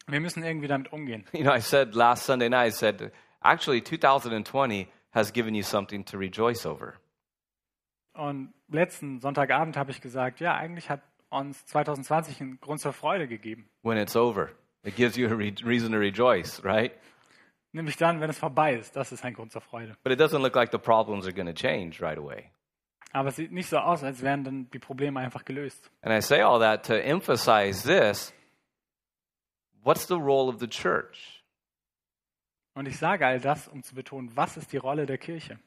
Wir müssen irgendwie damit umgehen. You know, I said last Sunday night, I said, actually, 2020 has given you something to rejoice over. Und letzten Sonntagabend habe ich gesagt, ja, eigentlich hat uns 2020 einen Grund zur Freude gegeben. When it's over, it gives you a re- reason to rejoice, right? Nämlich dann, wenn es vorbei ist. Das ist ein Grund zur Freude. But it doesn't look like the problems are going to change right away. Aber es sieht nicht so aus, als wären dann die Probleme einfach gelöst. And I say all that to emphasize this what's the role of the church? Und ich sage all das, um zu betonen, was ist die Rolle der Kirche?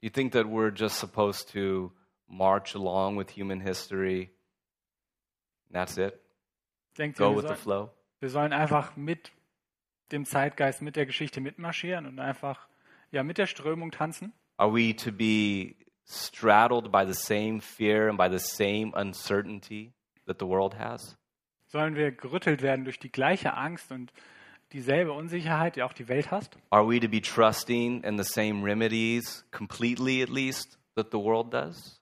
You think that we're just supposed to march along with human history? And that's it? Denkt ihr, Go wir with the sollen, flow? wir sollen einfach mit dem Zeitgeist, mit der Geschichte mitmarschieren und einfach ja, mit der Strömung tanzen? Are we to be straddled by the same fear and by the same uncertainty that the world has? Sollen wir gerüttelt werden durch die gleiche Angst und dieselbe Unsicherheit, die auch die Welt hasst? Are we to be trusting in the same remedies, completely at least, that the world does?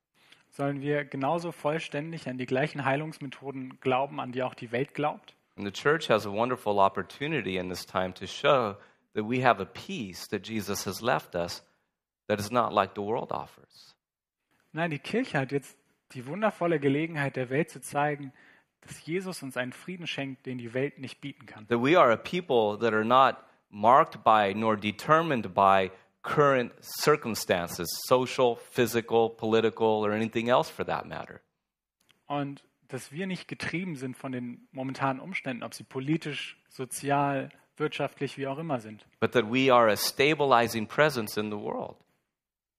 Sollen wir genauso vollständig an die gleichen Heilungsmethoden glauben, an die auch die Welt glaubt? And the church has a wonderful opportunity in this time to show that we have a peace that Jesus has left us that is not like the world offers. Nein, die Kirche hat jetzt die wundervolle Gelegenheit der Welt zu zeigen, dass Jesus uns einen Frieden schenkt, den die Welt nicht bieten kann. That we are a people that are not marked by nor determined by current circumstances, social, physical, political, or anything else for that matter. Und dass wir nicht getrieben sind von den momentanen Umständen, ob sie politisch, sozial, wirtschaftlich, wie auch immer sind, But that we are a stabilizing presence in the world.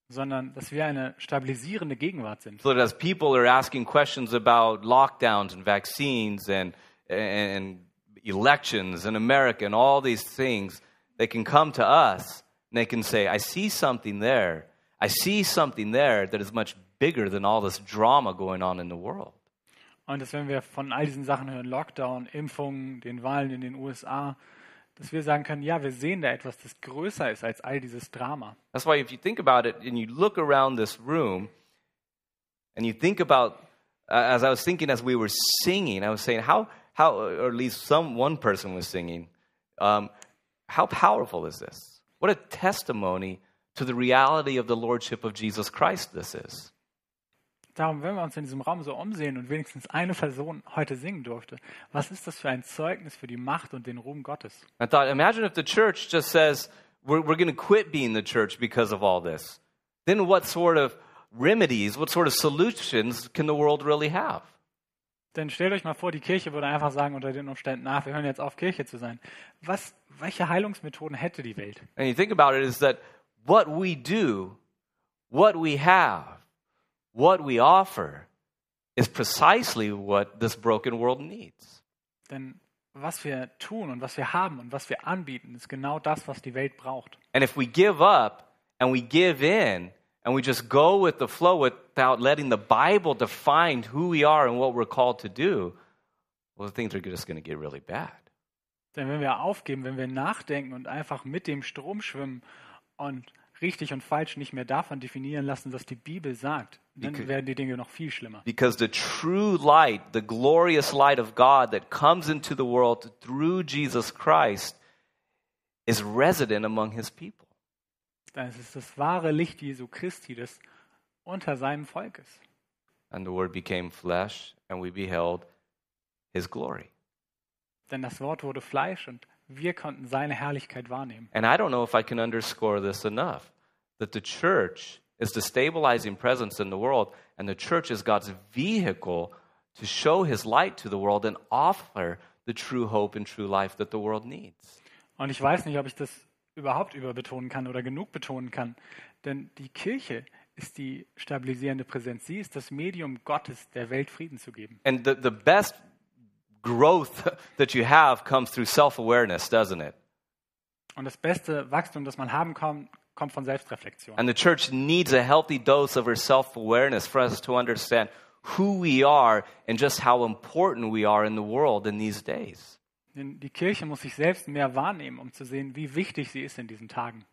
sondern dass wir eine stabilisierende Gegenwart sind. So that as people are asking questions about lockdowns and vaccines and, and elections in America and all these things, they can come to us and they can say, I see something there. I see something there that is much bigger than all this drama going on in the world. Und dass wenn wir von all diesen Sachen hören, Lockdown, Impfungen, den Wahlen in den USA, dass wir sagen können, ja, wir sehen da etwas, das größer ist als all dieses Drama. That's why if you think about it and you look around this room and you think about, uh, as I was thinking as we were singing, I was saying how, how or at least some one person was singing, um, how powerful is this? What a testimony to the reality of the lordship of Jesus Christ this is. Darum, wenn wir uns in diesem Raum so umsehen und wenigstens eine Person heute singen durfte, was ist das für ein Zeugnis für die Macht und den Ruhm Gottes? I thought, imagine if the church just says, we're, we're going to quit being the church because of all this. Then what sort of remedies, what sort of solutions can the world really have? Denn stellt euch mal vor, die Kirche würde einfach sagen unter den Umständen, ach, wir hören jetzt auf, Kirche zu sein. Was, welche Heilungsmethoden hätte die Welt? And you think about it is that what we do, what we have, what we offer is precisely what this broken world needs. Denn was wir tun und was wir haben und was wir anbieten, ist genau das, was die Welt braucht. And if we give up and we give in and we just go with the flow without letting the Bible define who we are and what we're called to do, well, things are just going to get really bad. Denn wenn wir aufgeben, wenn wir nachdenken und einfach mit dem Strom schwimmen und richtig und falsch nicht mehr davon definieren lassen, was die Bibel sagt, dann Because- werden die Dinge noch viel schlimmer. Because the true light, the glorious light of God that comes into the world through Jesus Christ, is resident among his people. Denn es ist das wahre Licht Jesu Christi, das unter seinem Volk ist. And the Word became flesh, and we beheld his glory. Denn das Wort wurde Fleisch und wir konnten seine Herrlichkeit wahrnehmen. And I don't know if I can underscore this enough that the church is the stabilizing presence in the world, and the church is God's vehicle to show his light to the world and offer the true hope and true life that the world needs. Und ich weiß nicht, ob ich das überhaupt überbetonen kann oder genug betonen kann. Denn die Kirche ist die stabilisierende Präsenz. Sie ist das Medium Gottes, der Welt Frieden zu geben. And the, the best growth that you have comes through self awareness, doesn't it? Und das beste Wachstum, das man haben kann, kommt von Selbstreflexion. And the church needs a healthy dose of her self awareness for us to understand who we are and just how important we are in the world in these days. Denn die Kirche muss sich selbst mehr wahrnehmen, um zu sehen, wie wichtig sie ist in diesen Tagen.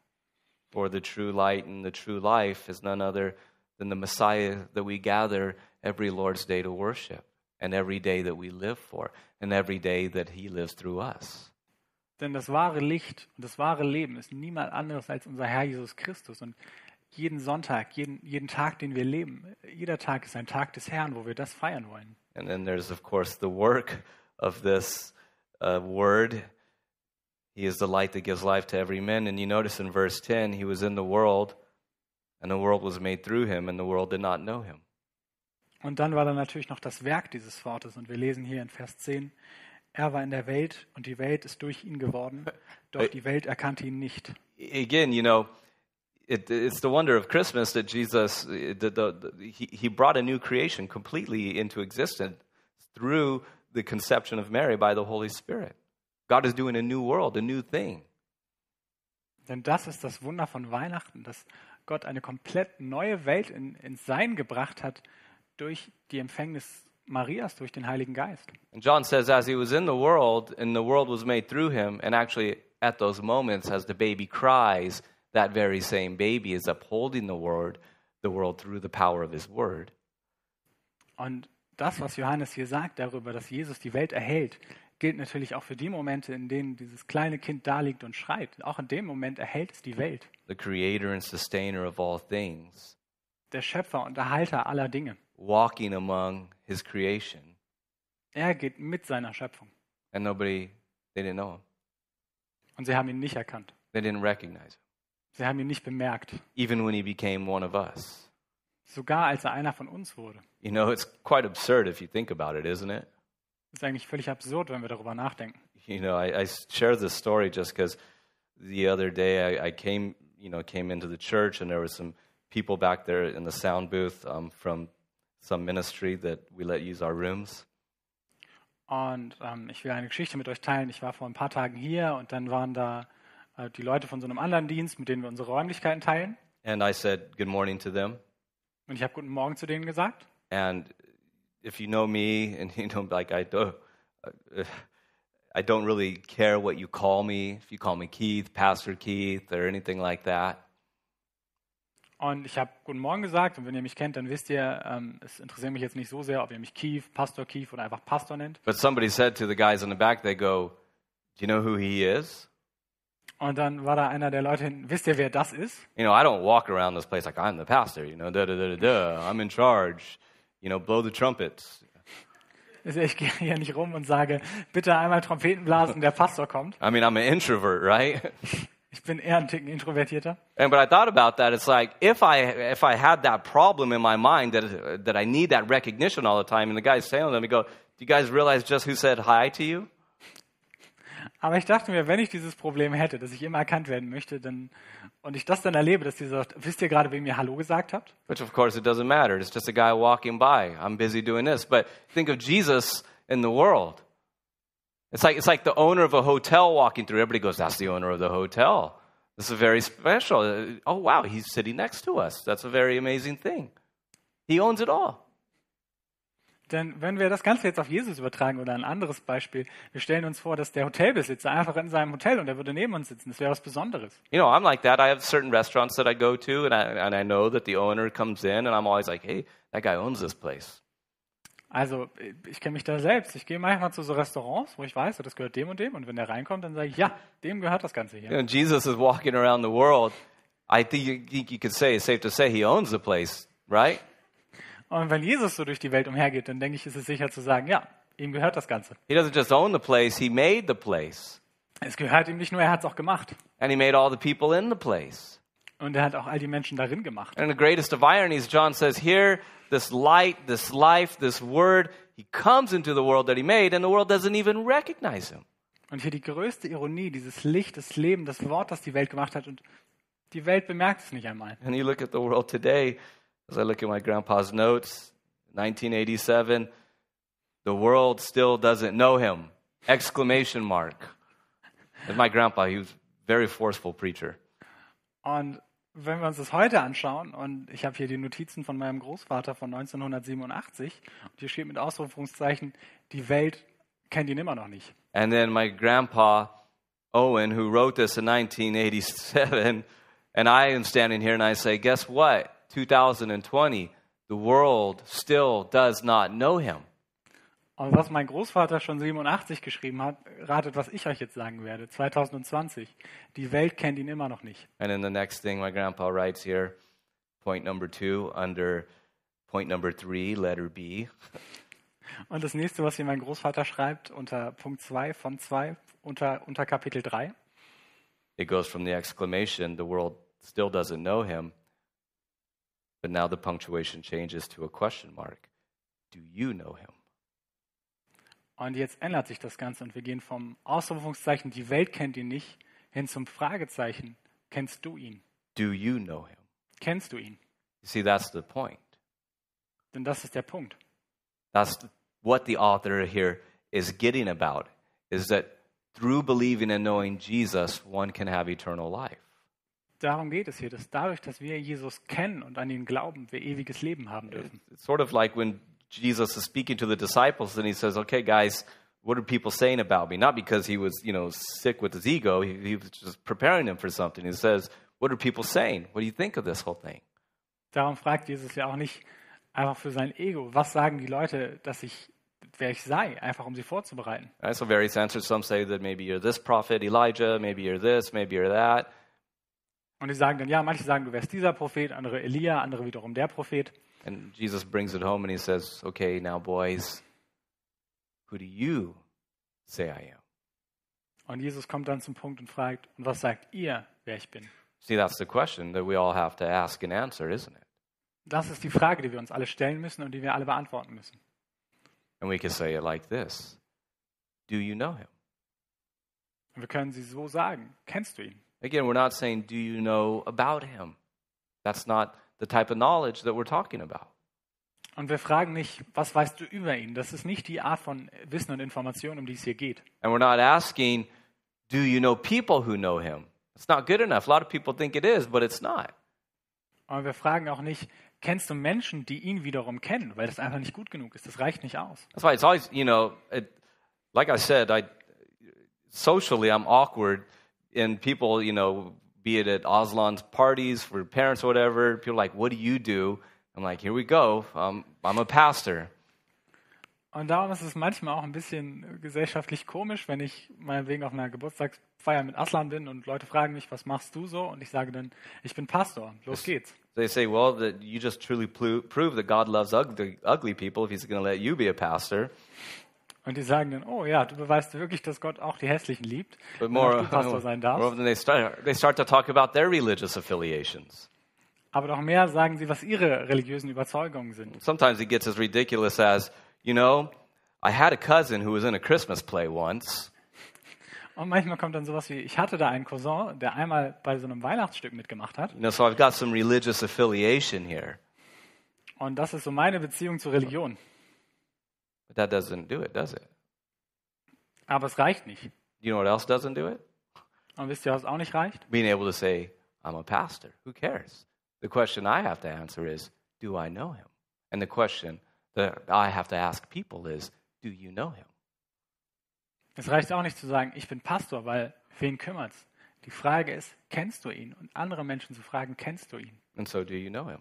For the true light and the true life is none other than the Messiah that we gather every Lord's day to worship, and every day that we live for, and every day that He lives through us. Denn das wahre Licht und das wahre Leben ist niemand anderes als unser Herr Jesus Christus. Und jeden Sonntag, jeden, jeden Tag, den wir leben, jeder Tag ist ein Tag des Herrn, wo wir das feiern wollen. And then there's, of course, the work of this uh, word. He is the light that gives life to every man. And you notice in verse 10, He was in the world, and the world was made through Him, and the world did not know Him. Und dann war da natürlich noch das Werk dieses Wortes. Und wir lesen hier in Vers 10, er war in der Welt und die Welt ist durch ihn geworden, doch die Welt erkannte ihn nicht. again, you know, it, it's the wonder of Christmas that Jesus, the, the, the, he, he brought a new creation completely into existence through the conception of Mary by the Holy Spirit. God is doing a new world, a new thing. Denn das ist das Wunder von Weihnachten, dass Gott eine komplett neue Welt in, ins Sein gebracht hat durch die Empfängnis Marias, durch den Heiligen Geist. And John says, as he was in the world, and the world was made through him, and actually at those moments, as the baby cries, that very same baby is upholding the word, the world through the power of his word. Und das, was Johannes hier sagt darüber, dass Jesus die Welt erhält, gilt natürlich auch für die Momente, in denen dieses kleine Kind da liegt und schreit. Auch in dem Moment erhält es die Welt. The creator and sustainer of all things, Der Schöpfer und Erhalter aller Dinge. Walking among his creation. Er geht mit seiner Schöpfung. and nobody they didn't know him Und sie haben ihn nicht erkannt. they didn't recognize him Sie haben ihn nicht bemerkt. even when he became one of us Sogar als er einer von uns wurde. you know it's quite absurd if you think about it isn't it ist eigentlich völlig absurd, wenn wir darüber nachdenken. you know i, I share this story just because the other day I, I came you know came into the church and there was some people back there in the sound booth um, from some ministry that we let use our rooms Und ähm, ich will eine Geschichte mit euch teilen. Ich war vor ein paar Tagen hier und dann waren da äh, die Leute von so einem anderen Dienst, mit denen wir unsere Räumlichkeiten teilen. and i said good morning to them Und ich habe Guten Morgen zu denen gesagt. And if you know me, and you know, like I do, I don't really care what you call me. If you call me Keith, Pastor Keith, or anything like that. Und ich habe Guten Morgen gesagt. Und wenn ihr mich kennt, dann wisst ihr, ähm, es interessiert mich jetzt nicht so sehr, ob ihr mich Keith, Pastor Keith oder einfach Pastor nennt. But somebody said to the guys in the back, they go, "Do you know who he is?" Und dann war da einer der Leute hin, wisst ihr, wer das ist? You know, I don't walk around this place like I'm the pastor. You know, da da da da da. I'm in charge. You know, blow the trumpets. Also Ich gehe hier nicht rum und sage, bitte einmal Trompeten blasen, der Pastor kommt. I mean, I'm an introvert, right? Ich bin eher ein Ticken introvertierter. And but I thought about that. It's like if I if I had that problem in my mind that that I need that recognition all the time, and the guy's saying to me, "Go, do you guys realize just who said hi to you?" Aber ich dachte mir, wenn ich dieses Problem hätte, dass ich immer erkannt werden möchte, dann, und ich das dann erlebe, dass dieser sagt, wisst ihr gerade, wem ihr Hallo gesagt habt? Which of course it doesn't matter. It's just a guy walking by. I'm busy doing this. But think of Jesus in the world. It's like it's like the owner of a hotel walking through. Everybody goes, "That's the owner of the hotel." This is very special. Oh wow, he's sitting next to us. That's a very amazing thing. He owns it all. Denn wenn wir das Ganze jetzt auf Jesus übertragen oder ein anderes Beispiel, wir stellen uns vor, dass der Hotelbesitzer einfach in seinem Hotel und er würde neben uns sitzen. Das wäre was Besonderes. You know, I'm like that. I have certain restaurants that I go to, and I, and I know that the owner comes in, and I'm always like, hey, that guy owns this place. Also ich kenne mich da selbst. Ich gehe manchmal zu so Restaurants, wo ich weiß, das gehört dem und dem. Und wenn der reinkommt, dann sage ich, ja, dem gehört das Ganze You hier. know, Jesus is walking around the world. I think you, think you could say, it's safe to say, he owns the place, right? Und wenn Jesus so durch die Welt umhergeht, dann denke ich, ist es sicher zu sagen, ja, ihm gehört das Ganze. He doesn't just own the place, he made the place. Es gehört ihm nicht nur, er hat es auch gemacht. And he made all the people in the place. Und er hat auch all die Menschen darin gemacht. And the greatest of ironies, John says here, this light, this life, this word, he comes into the world that he made, and the world doesn't even recognize him. Und hier die größte Ironie, dieses Licht, das Leben, das Wort, das die Welt gemacht hat. Und die Welt bemerkt es nicht einmal. And you look at the world today, as I look at my grandpa's notes, 1987, the world still doesn't know him. Exclamation mark. And my grandpa, he was a very forceful preacher. Und wenn wir uns das heute anschauen, und ich habe hier die Notizen von meinem Großvater von 1987, und hier steht mit Ausrufungszeichen, die Welt kennt ihn immer noch nicht. And then my grandpa, Owen, who wrote this in 1987, and I am standing here and I say, guess what? 2020, the world still does not know him. Und was mein Großvater schon 87 geschrieben hat, ratet, was ich euch jetzt sagen werde. 2020. Die Welt kennt ihn immer noch nicht. And then the next thing my grandpa writes here, point number two, under point number three, letter B. Und das nächste, was hier mein Großvater schreibt, unter Punkt 2 von 2, unter, unter Kapitel 3, It goes from the exclamation, the world still doesn't know him, but now the punctuation changes to a question mark. Do you know him? Und jetzt ändert sich das Ganze und wir gehen vom Ausrufungszeichen, die Welt kennt ihn nicht, hin zum Fragezeichen, kennst du ihn? Do you know him? Kennst du ihn? You see, that's the point. Denn das ist der Punkt. That's what the author here is getting about, is that through believing and knowing Jesus, one can have eternal life. Darum geht es hier, dass dadurch, dass wir Jesus kennen und an ihn glauben, wir ewiges Leben haben dürfen. It's sort of like when Jesus is speaking to the disciples and he says, okay, guys, what are people saying about me? Not because he was, you know, sick with his ego. He, he was just preparing them for something. He says, what are people saying? What do you think of this whole thing? Darum fragt Jesus ja auch nicht einfach für sein Ego, was sagen die Leute, dass ich, wer ich sei, einfach um sie vorzubereiten. Right, so various answers. Some say that maybe you're this prophet, Elijah, maybe you're this, maybe you're that. Und die sagen dann, ja, manche sagen, du wärst dieser Prophet, andere Elia, andere wiederum der Prophet. And Jesus brings it home and he says, okay, now, boys, who do you say I am? Und Jesus kommt dann zum Punkt und fragt, und was sagt ihr, wer ich bin? See, that's the question that we all have to ask and answer, isn't it? Das ist die Frage, die wir uns alle stellen müssen und die wir alle beantworten müssen. And we can say it like this Do you know him? Und wir können sie so sagen, kennst du ihn? Again, we're not saying, Do you know about him? That's not the type of knowledge that we're talking about. Und wir fragen nicht, was weißt du über ihn? Das ist nicht die Art von Wissen und Information, um die es hier geht. And we're not asking, Do you know people who know him? It's not good enough. A lot of people think it is, but it's not. Aber wir fragen auch nicht, kennst du Menschen, die ihn wiederum kennen? Weil das einfach nicht gut genug ist. Das reicht nicht aus. That's why it's always, you know, it, like I said, I, socially I'm awkward, and people, you know, be it at Aslan's parties for parents or whatever, people are like, what do you do? I'm like, here we go. Um, I'm a pastor. Und darum ist es manchmal auch ein bisschen gesellschaftlich komisch, wenn ich meinetwegen auf einer Geburtstagsfeier mit Aslan bin und Leute fragen mich, was machst du so? Und ich sage dann, ich bin Pastor. Los geht's. They say, well, that you just truly prove that God loves ugly, ugly people if He's going to let you be a pastor. Und die sagen dann, oh ja, du beweist wirklich, dass Gott auch die Hässlichen liebt. But more, Pastor sein more often they start, they start to talk about their religious affiliations. Aber noch mehr sagen sie, was ihre religiösen Überzeugungen sind. Sometimes it gets as ridiculous as, you know, I had a cousin who was in a Christmas play once, Und manchmal kommt dann sowas wie, ich hatte da einen Cousin, der einmal bei so einem Weihnachtsstück mitgemacht hat. you know, so I've got some religious affiliation here. Und das ist so meine Beziehung zur Religion. But that doesn't do it, does it? Aber es reicht nicht. You know what else doesn't do it? Und wisst ihr, was auch nicht reicht? Being able to say, I'm a pastor. Who cares? The question I have to answer is, do I know him? And the question that I have to ask people is, do you know him? Es reicht auch nicht zu sagen, ich bin Pastor, weil wen kümmert's? Die Frage ist, kennst du ihn? Und andere Menschen zu fragen, kennst du ihn? And so, do you know him?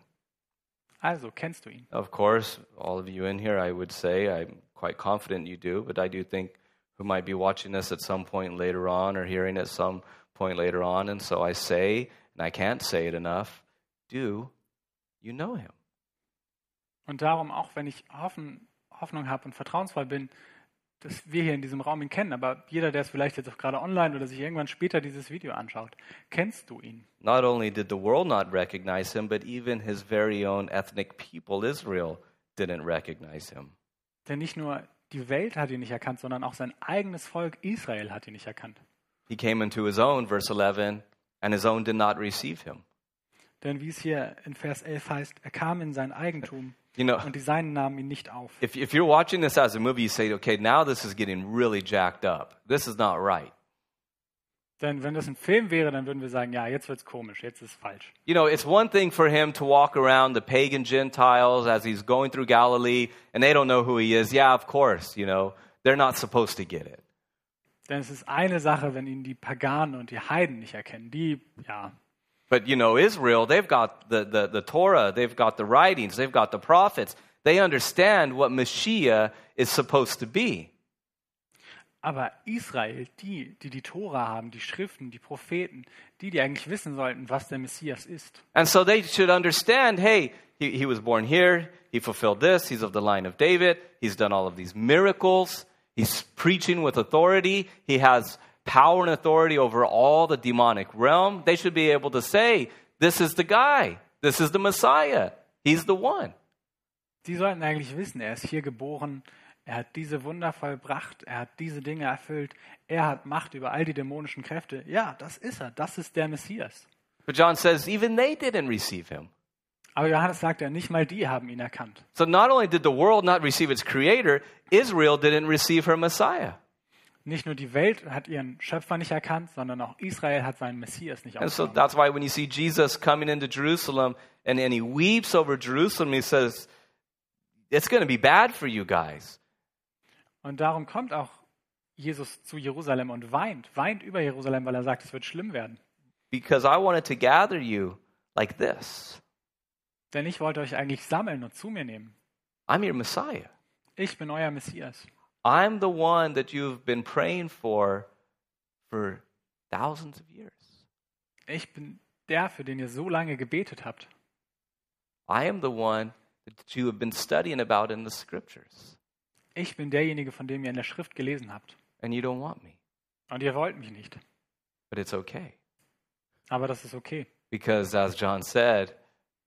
Also, kennst du ihn? Of course, all of you in here, I would say, I'm quite confident you do, but I do think who might be watching this at some point later on or hearing at some point later on. And so I say, and I can't say it enough, do you know him? Und darum, auch wenn ich Hoffnung habe und vertrauensvoll bin, dass wir hier in diesem Raum ihn kennen, aber jeder, der es vielleicht jetzt auch gerade online oder sich irgendwann später dieses Video anschaut, kennst du ihn? Not only did the world not recognize him, but even his very own ethnic people, Israel, didn't recognize him. Denn nicht nur die Welt hat ihn nicht erkannt, sondern auch sein eigenes Volk Israel hat ihn nicht erkannt. He came into his own, verse 11, and his own did not receive him. Denn wie es hier in Vers 11 heißt, er kam in sein Eigentum You know, und die Seinen nahmen ihn nicht auf. if, if you're watching this as a movie, you say, okay, now this is getting really jacked up. This is not right. Denn wenn das ein Film wäre, dann würden wir sagen, ja, jetzt wird's komisch, jetzt ist falsch. You know, it's one thing for him to walk around the pagan Gentiles as he's going through Galilee, and they don't know who he is. Yeah, of course, you know, they're not supposed to get it. Denn es ist eine Sache, wenn ihn die Paganen und die Heiden nicht erkennen. Die, ja, But, you know, Israel, they've got the, the, the Torah, they've got the writings, they've got the prophets. They understand what Mashiach is supposed to be. Aber Israel, die, die die Tora haben, die Schriften, die Propheten, die, die eigentlich wissen sollten, was der Messias ist. And so they should understand hey, he, he was born here, he fulfilled this, he's of the line of David, he's done all of these miracles, he's preaching with authority, he has power and authority over all the demonic realm. They should be able to say, this is the guy, this is the Messiah, he's the one. Die sollten eigentlich wissen, er ist hier geboren, er hat diese Wunder vollbracht, er hat diese Dinge erfüllt, er hat Macht über all die dämonischen Kräfte. Ja, das ist er, das ist der Messias. But John says, even they didn't receive him. Aber Johannes sagt ja, nicht mal die haben ihn erkannt. So not only did the world not receive its creator, Israel didn't receive her Messiah. Nicht nur die Welt hat ihren Schöpfer nicht erkannt, sondern auch Israel hat seinen Messias nicht And so that's why when you see Jesus coming into Jerusalem and, and he weeps over Jerusalem, he says, It's going to be bad for you guys. Und darum kommt auch Jesus zu Jerusalem und weint, weint über Jerusalem, weil er sagt, es wird schlimm werden. Because I wanted to gather you like this. Denn ich wollte euch eigentlich sammeln und zu mir nehmen. I'm your Messiah. Ich bin euer Messias. I'm the one that you've been praying for for thousands of years. Ich bin der, für den ihr so lange gebetet habt. I am the one that you have been studying about in the scriptures. Ich bin derjenige, von dem ihr in der Schrift gelesen habt. And you don't want me. Und ihr wollt mich nicht. But it's okay. Aber das ist okay. Because as John said,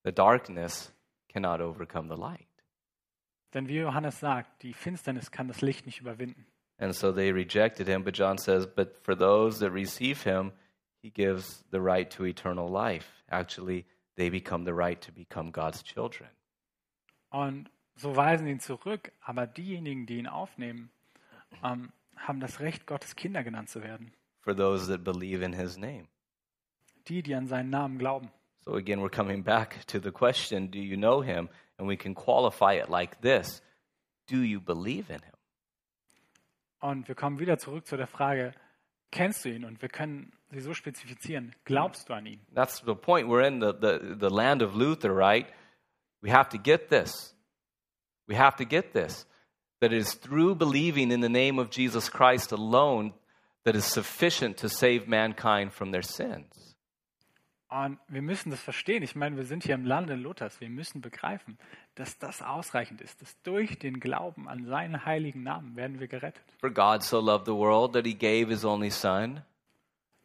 the darkness cannot overcome the light. Denn wie Johannes sagt, die Finsternis kann das Licht nicht überwinden. And so they rejected him. But John says, But for those that receive him, he gives the right to eternal life. Actually, they become the right to become God's children. Und so weisen ihn zurück. Aber diejenigen, die ihn aufnehmen, ähm, haben das Recht, Gottes Kinder genannt zu werden. For those that believe in his name. Die, die an seinen Namen glauben. So again, we're coming back to the question Do you know him? And we can qualify it like this Do you believe in him? Und wir kommen wieder zurück zu der Frage, kennst du ihn? Und wir können sie so spezifizieren. Glaubst du an ihn? That's the point. We're in the, the, the land of Luther, right? We have to get this. We have to get this. That it is through believing in the name of Jesus Christ alone that is sufficient to save mankind from their sins. Und wir müssen das verstehen. Ich meine, wir sind hier im Lande Luthers. Wir müssen begreifen, dass das ausreichend ist. Dass durch den Glauben an seinen heiligen Namen werden wir gerettet. For God so loved the world that he gave his only Son,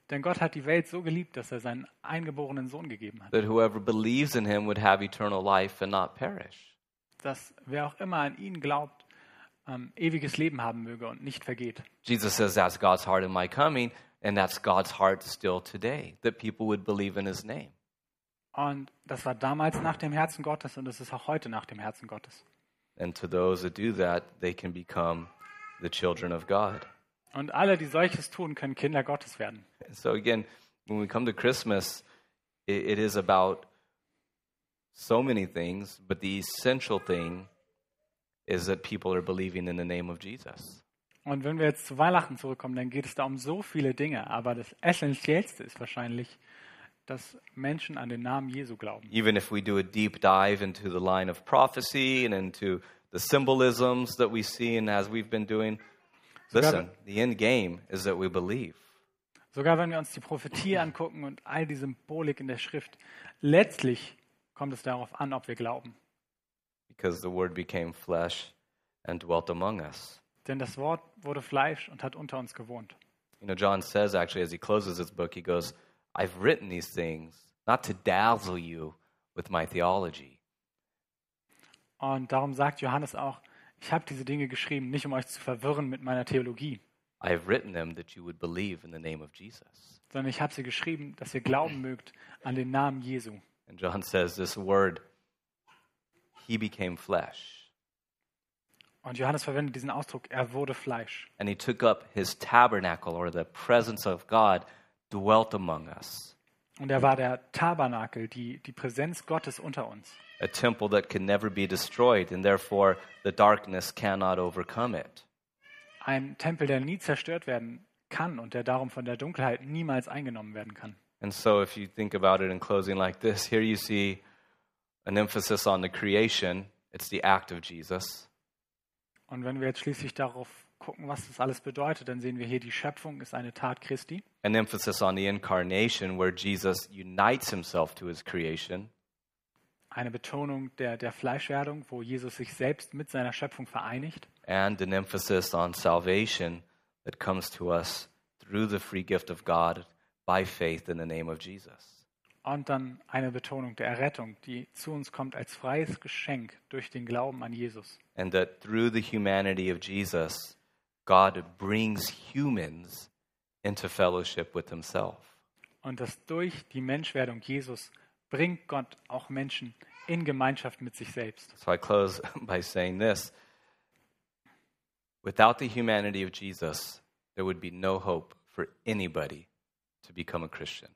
Denn Gott hat die Welt so geliebt, dass er seinen eingeborenen Sohn gegeben hat. that whoever believes in him would have eternal life and not perish. Dass wer auch immer an ihn glaubt, ähm, ewiges Leben haben möge und nicht vergeht. Jesus says that's God's heart in my coming, and that's God's heart still today, that people would believe in his name. Und das war damals nach dem Herzen Gottes und es ist auch heute nach dem Herzen Gottes. And to those that do that, they can become the children of God. Und alle, die solches tun, können Kinder Gottes werden. So again, when we come to Christmas, it, it is about so many things, but the essential thing is that people are believing in the name of Jesus. Und wenn wir jetzt zu Weihnachten zurückkommen, dann geht es da um so viele Dinge. Aber das Essentiellste ist wahrscheinlich, dass Menschen an den Namen Jesu glauben. Even if we do a deep dive into the line of prophecy and into the symbolisms that we see, and as we've been doing, listen, the end game is that we believe. Sogar wenn wir uns die Prophetie angucken und all die Symbolik in der Schrift, letztlich kommt es darauf an, ob wir glauben. because the Word became flesh and dwelt among us. Denn das Wort wurde Fleisch und hat unter uns gewohnt. You know, John says actually as he closes his book, he goes, I've written these things not to dazzle you with my theology, Und darum sagt Johannes auch, ich habe diese Dinge geschrieben, nicht um euch zu verwirren mit meiner Theologie, I have written them that you would believe in the name of Jesus. sondern ich habe sie geschrieben, dass ihr glauben mögt an den Namen Jesu. And John says this word, he became flesh. Und Johannes verwendet diesen Ausdruck, er wurde Fleisch. And he took up his tabernacle or the presence of God dwelt among us. Und er war der Tabernakel, die, die Präsenz Gottes unter uns. A temple that can never be destroyed, and therefore the darkness cannot overcome it. Ein Tempel, der nie zerstört werden kann und der darum von der Dunkelheit niemals eingenommen werden kann. And so, if you think about it in closing like this, here you see an emphasis on the creation. It's the act of Jesus. Und wenn wir jetzt schließlich darauf gucken, was das alles bedeutet, dann sehen wir hier, die Schöpfung ist eine Tat Christi. An emphasis on the incarnation, where Jesus unites himself to his creation. Eine Betonung der, der Fleischwerdung, wo Jesus sich selbst mit seiner Schöpfung vereinigt. And an emphasis on salvation that comes to us through the free gift of God by faith in the name of Jesus. Und dann eine Betonung der Errettung, die zu uns kommt als freies Geschenk durch den Glauben an Jesus. And that through the humanity of Jesus, God brings humans into fellowship with himself. Und dass durch die Menschwerdung Jesus bringt Gott auch Menschen in Gemeinschaft mit sich selbst. So I close by saying this without the humanity of Jesus, there would be no hope for anybody to become a Christian.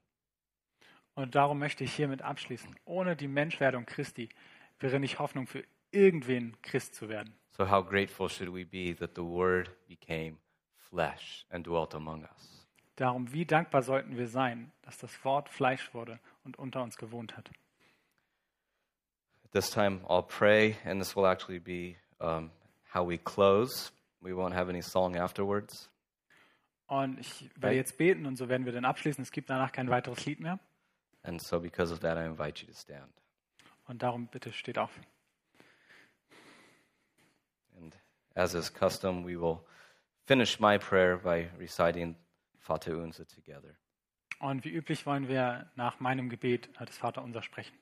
Und darum möchte ich hiermit abschließen. Ohne die Menschwerdung Christi wäre nicht Hoffnung für irgendwen Christ zu werden. So, how grateful should we be that the Word became flesh and dwelt among us? Darum, wie dankbar sollten wir sein, dass das Wort Fleisch wurde und unter uns gewohnt hat. At this time, I'll pray, and this will actually be um, how we close. We won't have any song afterwards. Und ich werde jetzt beten und so werden wir dann abschließen. Es gibt danach kein weiteres Lied mehr. And so, because of that, I invite you to stand. Und darum bitte steht auf. And as is custom, we will finish my prayer by reciting Fata Unsa together. Und wie üblich wollen wir nach meinem Gebet das Vaterunser sprechen.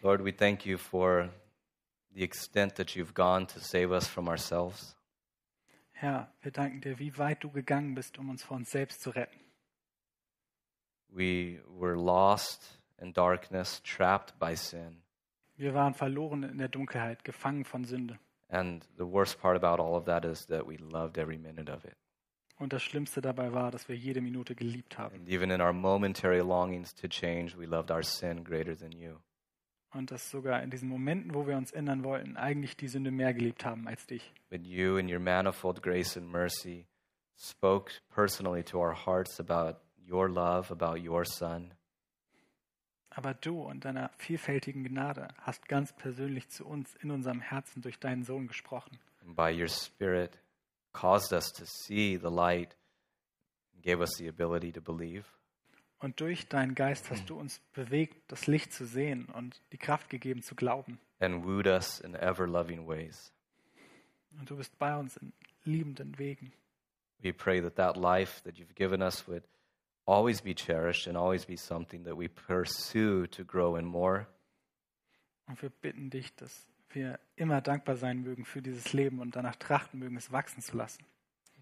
Lord, we thank you for the extent that you've gone to save us from ourselves. Herr, wir danken dir, wie weit du gegangen bist, um uns vor uns selbst zu retten. We were lost in darkness, trapped by sin. Wir waren verloren in der Dunkelheit, gefangen von Sünde. And the worst part about all of that is that we loved every minute of it. Und das Schlimmste dabei war, dass wir jede Minute geliebt haben. And even in our momentary longings to change, we loved our sin greater than you. Und dass sogar in diesen Momenten, wo wir uns ändern wollten, eigentlich die Sünde mehr geliebt haben als dich. But you, in your manifold grace and mercy, spoke personally to our hearts about your love, about your Son. Aber du in deiner vielfältigen Gnade hast ganz persönlich zu uns in unserem Herzen durch deinen Sohn gesprochen. And by your Spirit, caused us to see the light and gave us the ability to believe. Und durch deinen Geist hast du uns bewegt, das Licht zu sehen und die Kraft gegeben zu glauben. and wooed us in ever loving ways. Und du bist bei uns in liebenden Wegen. We pray that that life that you've given us would always be cherished and always be something that we pursue to grow in more. Und wir bitten dich, dass wir immer dankbar sein mögen für dieses Leben und danach trachten mögen, es wachsen zu lassen.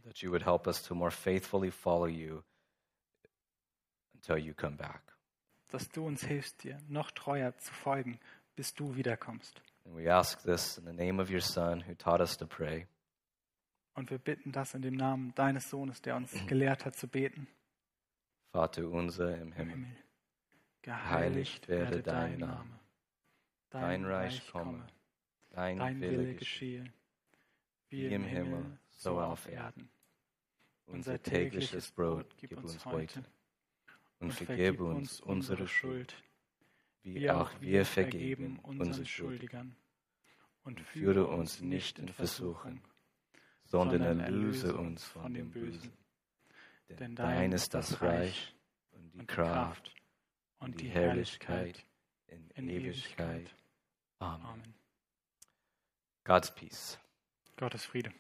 That you would help us to more faithfully follow you until you come back. Dass du uns hilfst, dir noch treuer zu folgen, bis du wiederkommst. And we ask this in the name of your Son who taught us to pray. Und wir bitten das in dem Namen deines Sohnes, der uns gelehrt hat zu beten. Vater unser im Im Himmel. Himmel. Geheiligt werde dein Name. Dein Reich komme. Dein, Dein Wille geschehe. Wie im Himmel, so auf Erden. Unser tägliches Brot gib uns heute. Und vergib uns unsere Schuld, wie auch wir vergeben unseren Schuldigern. Und führe uns nicht in Versuchung, sondern erlöse uns von dem Bösen. Denn dein ist das Reich und die Kraft und die Herrlichkeit in Ewigkeit. Amen. Amen. God's peace. Gottes Friede.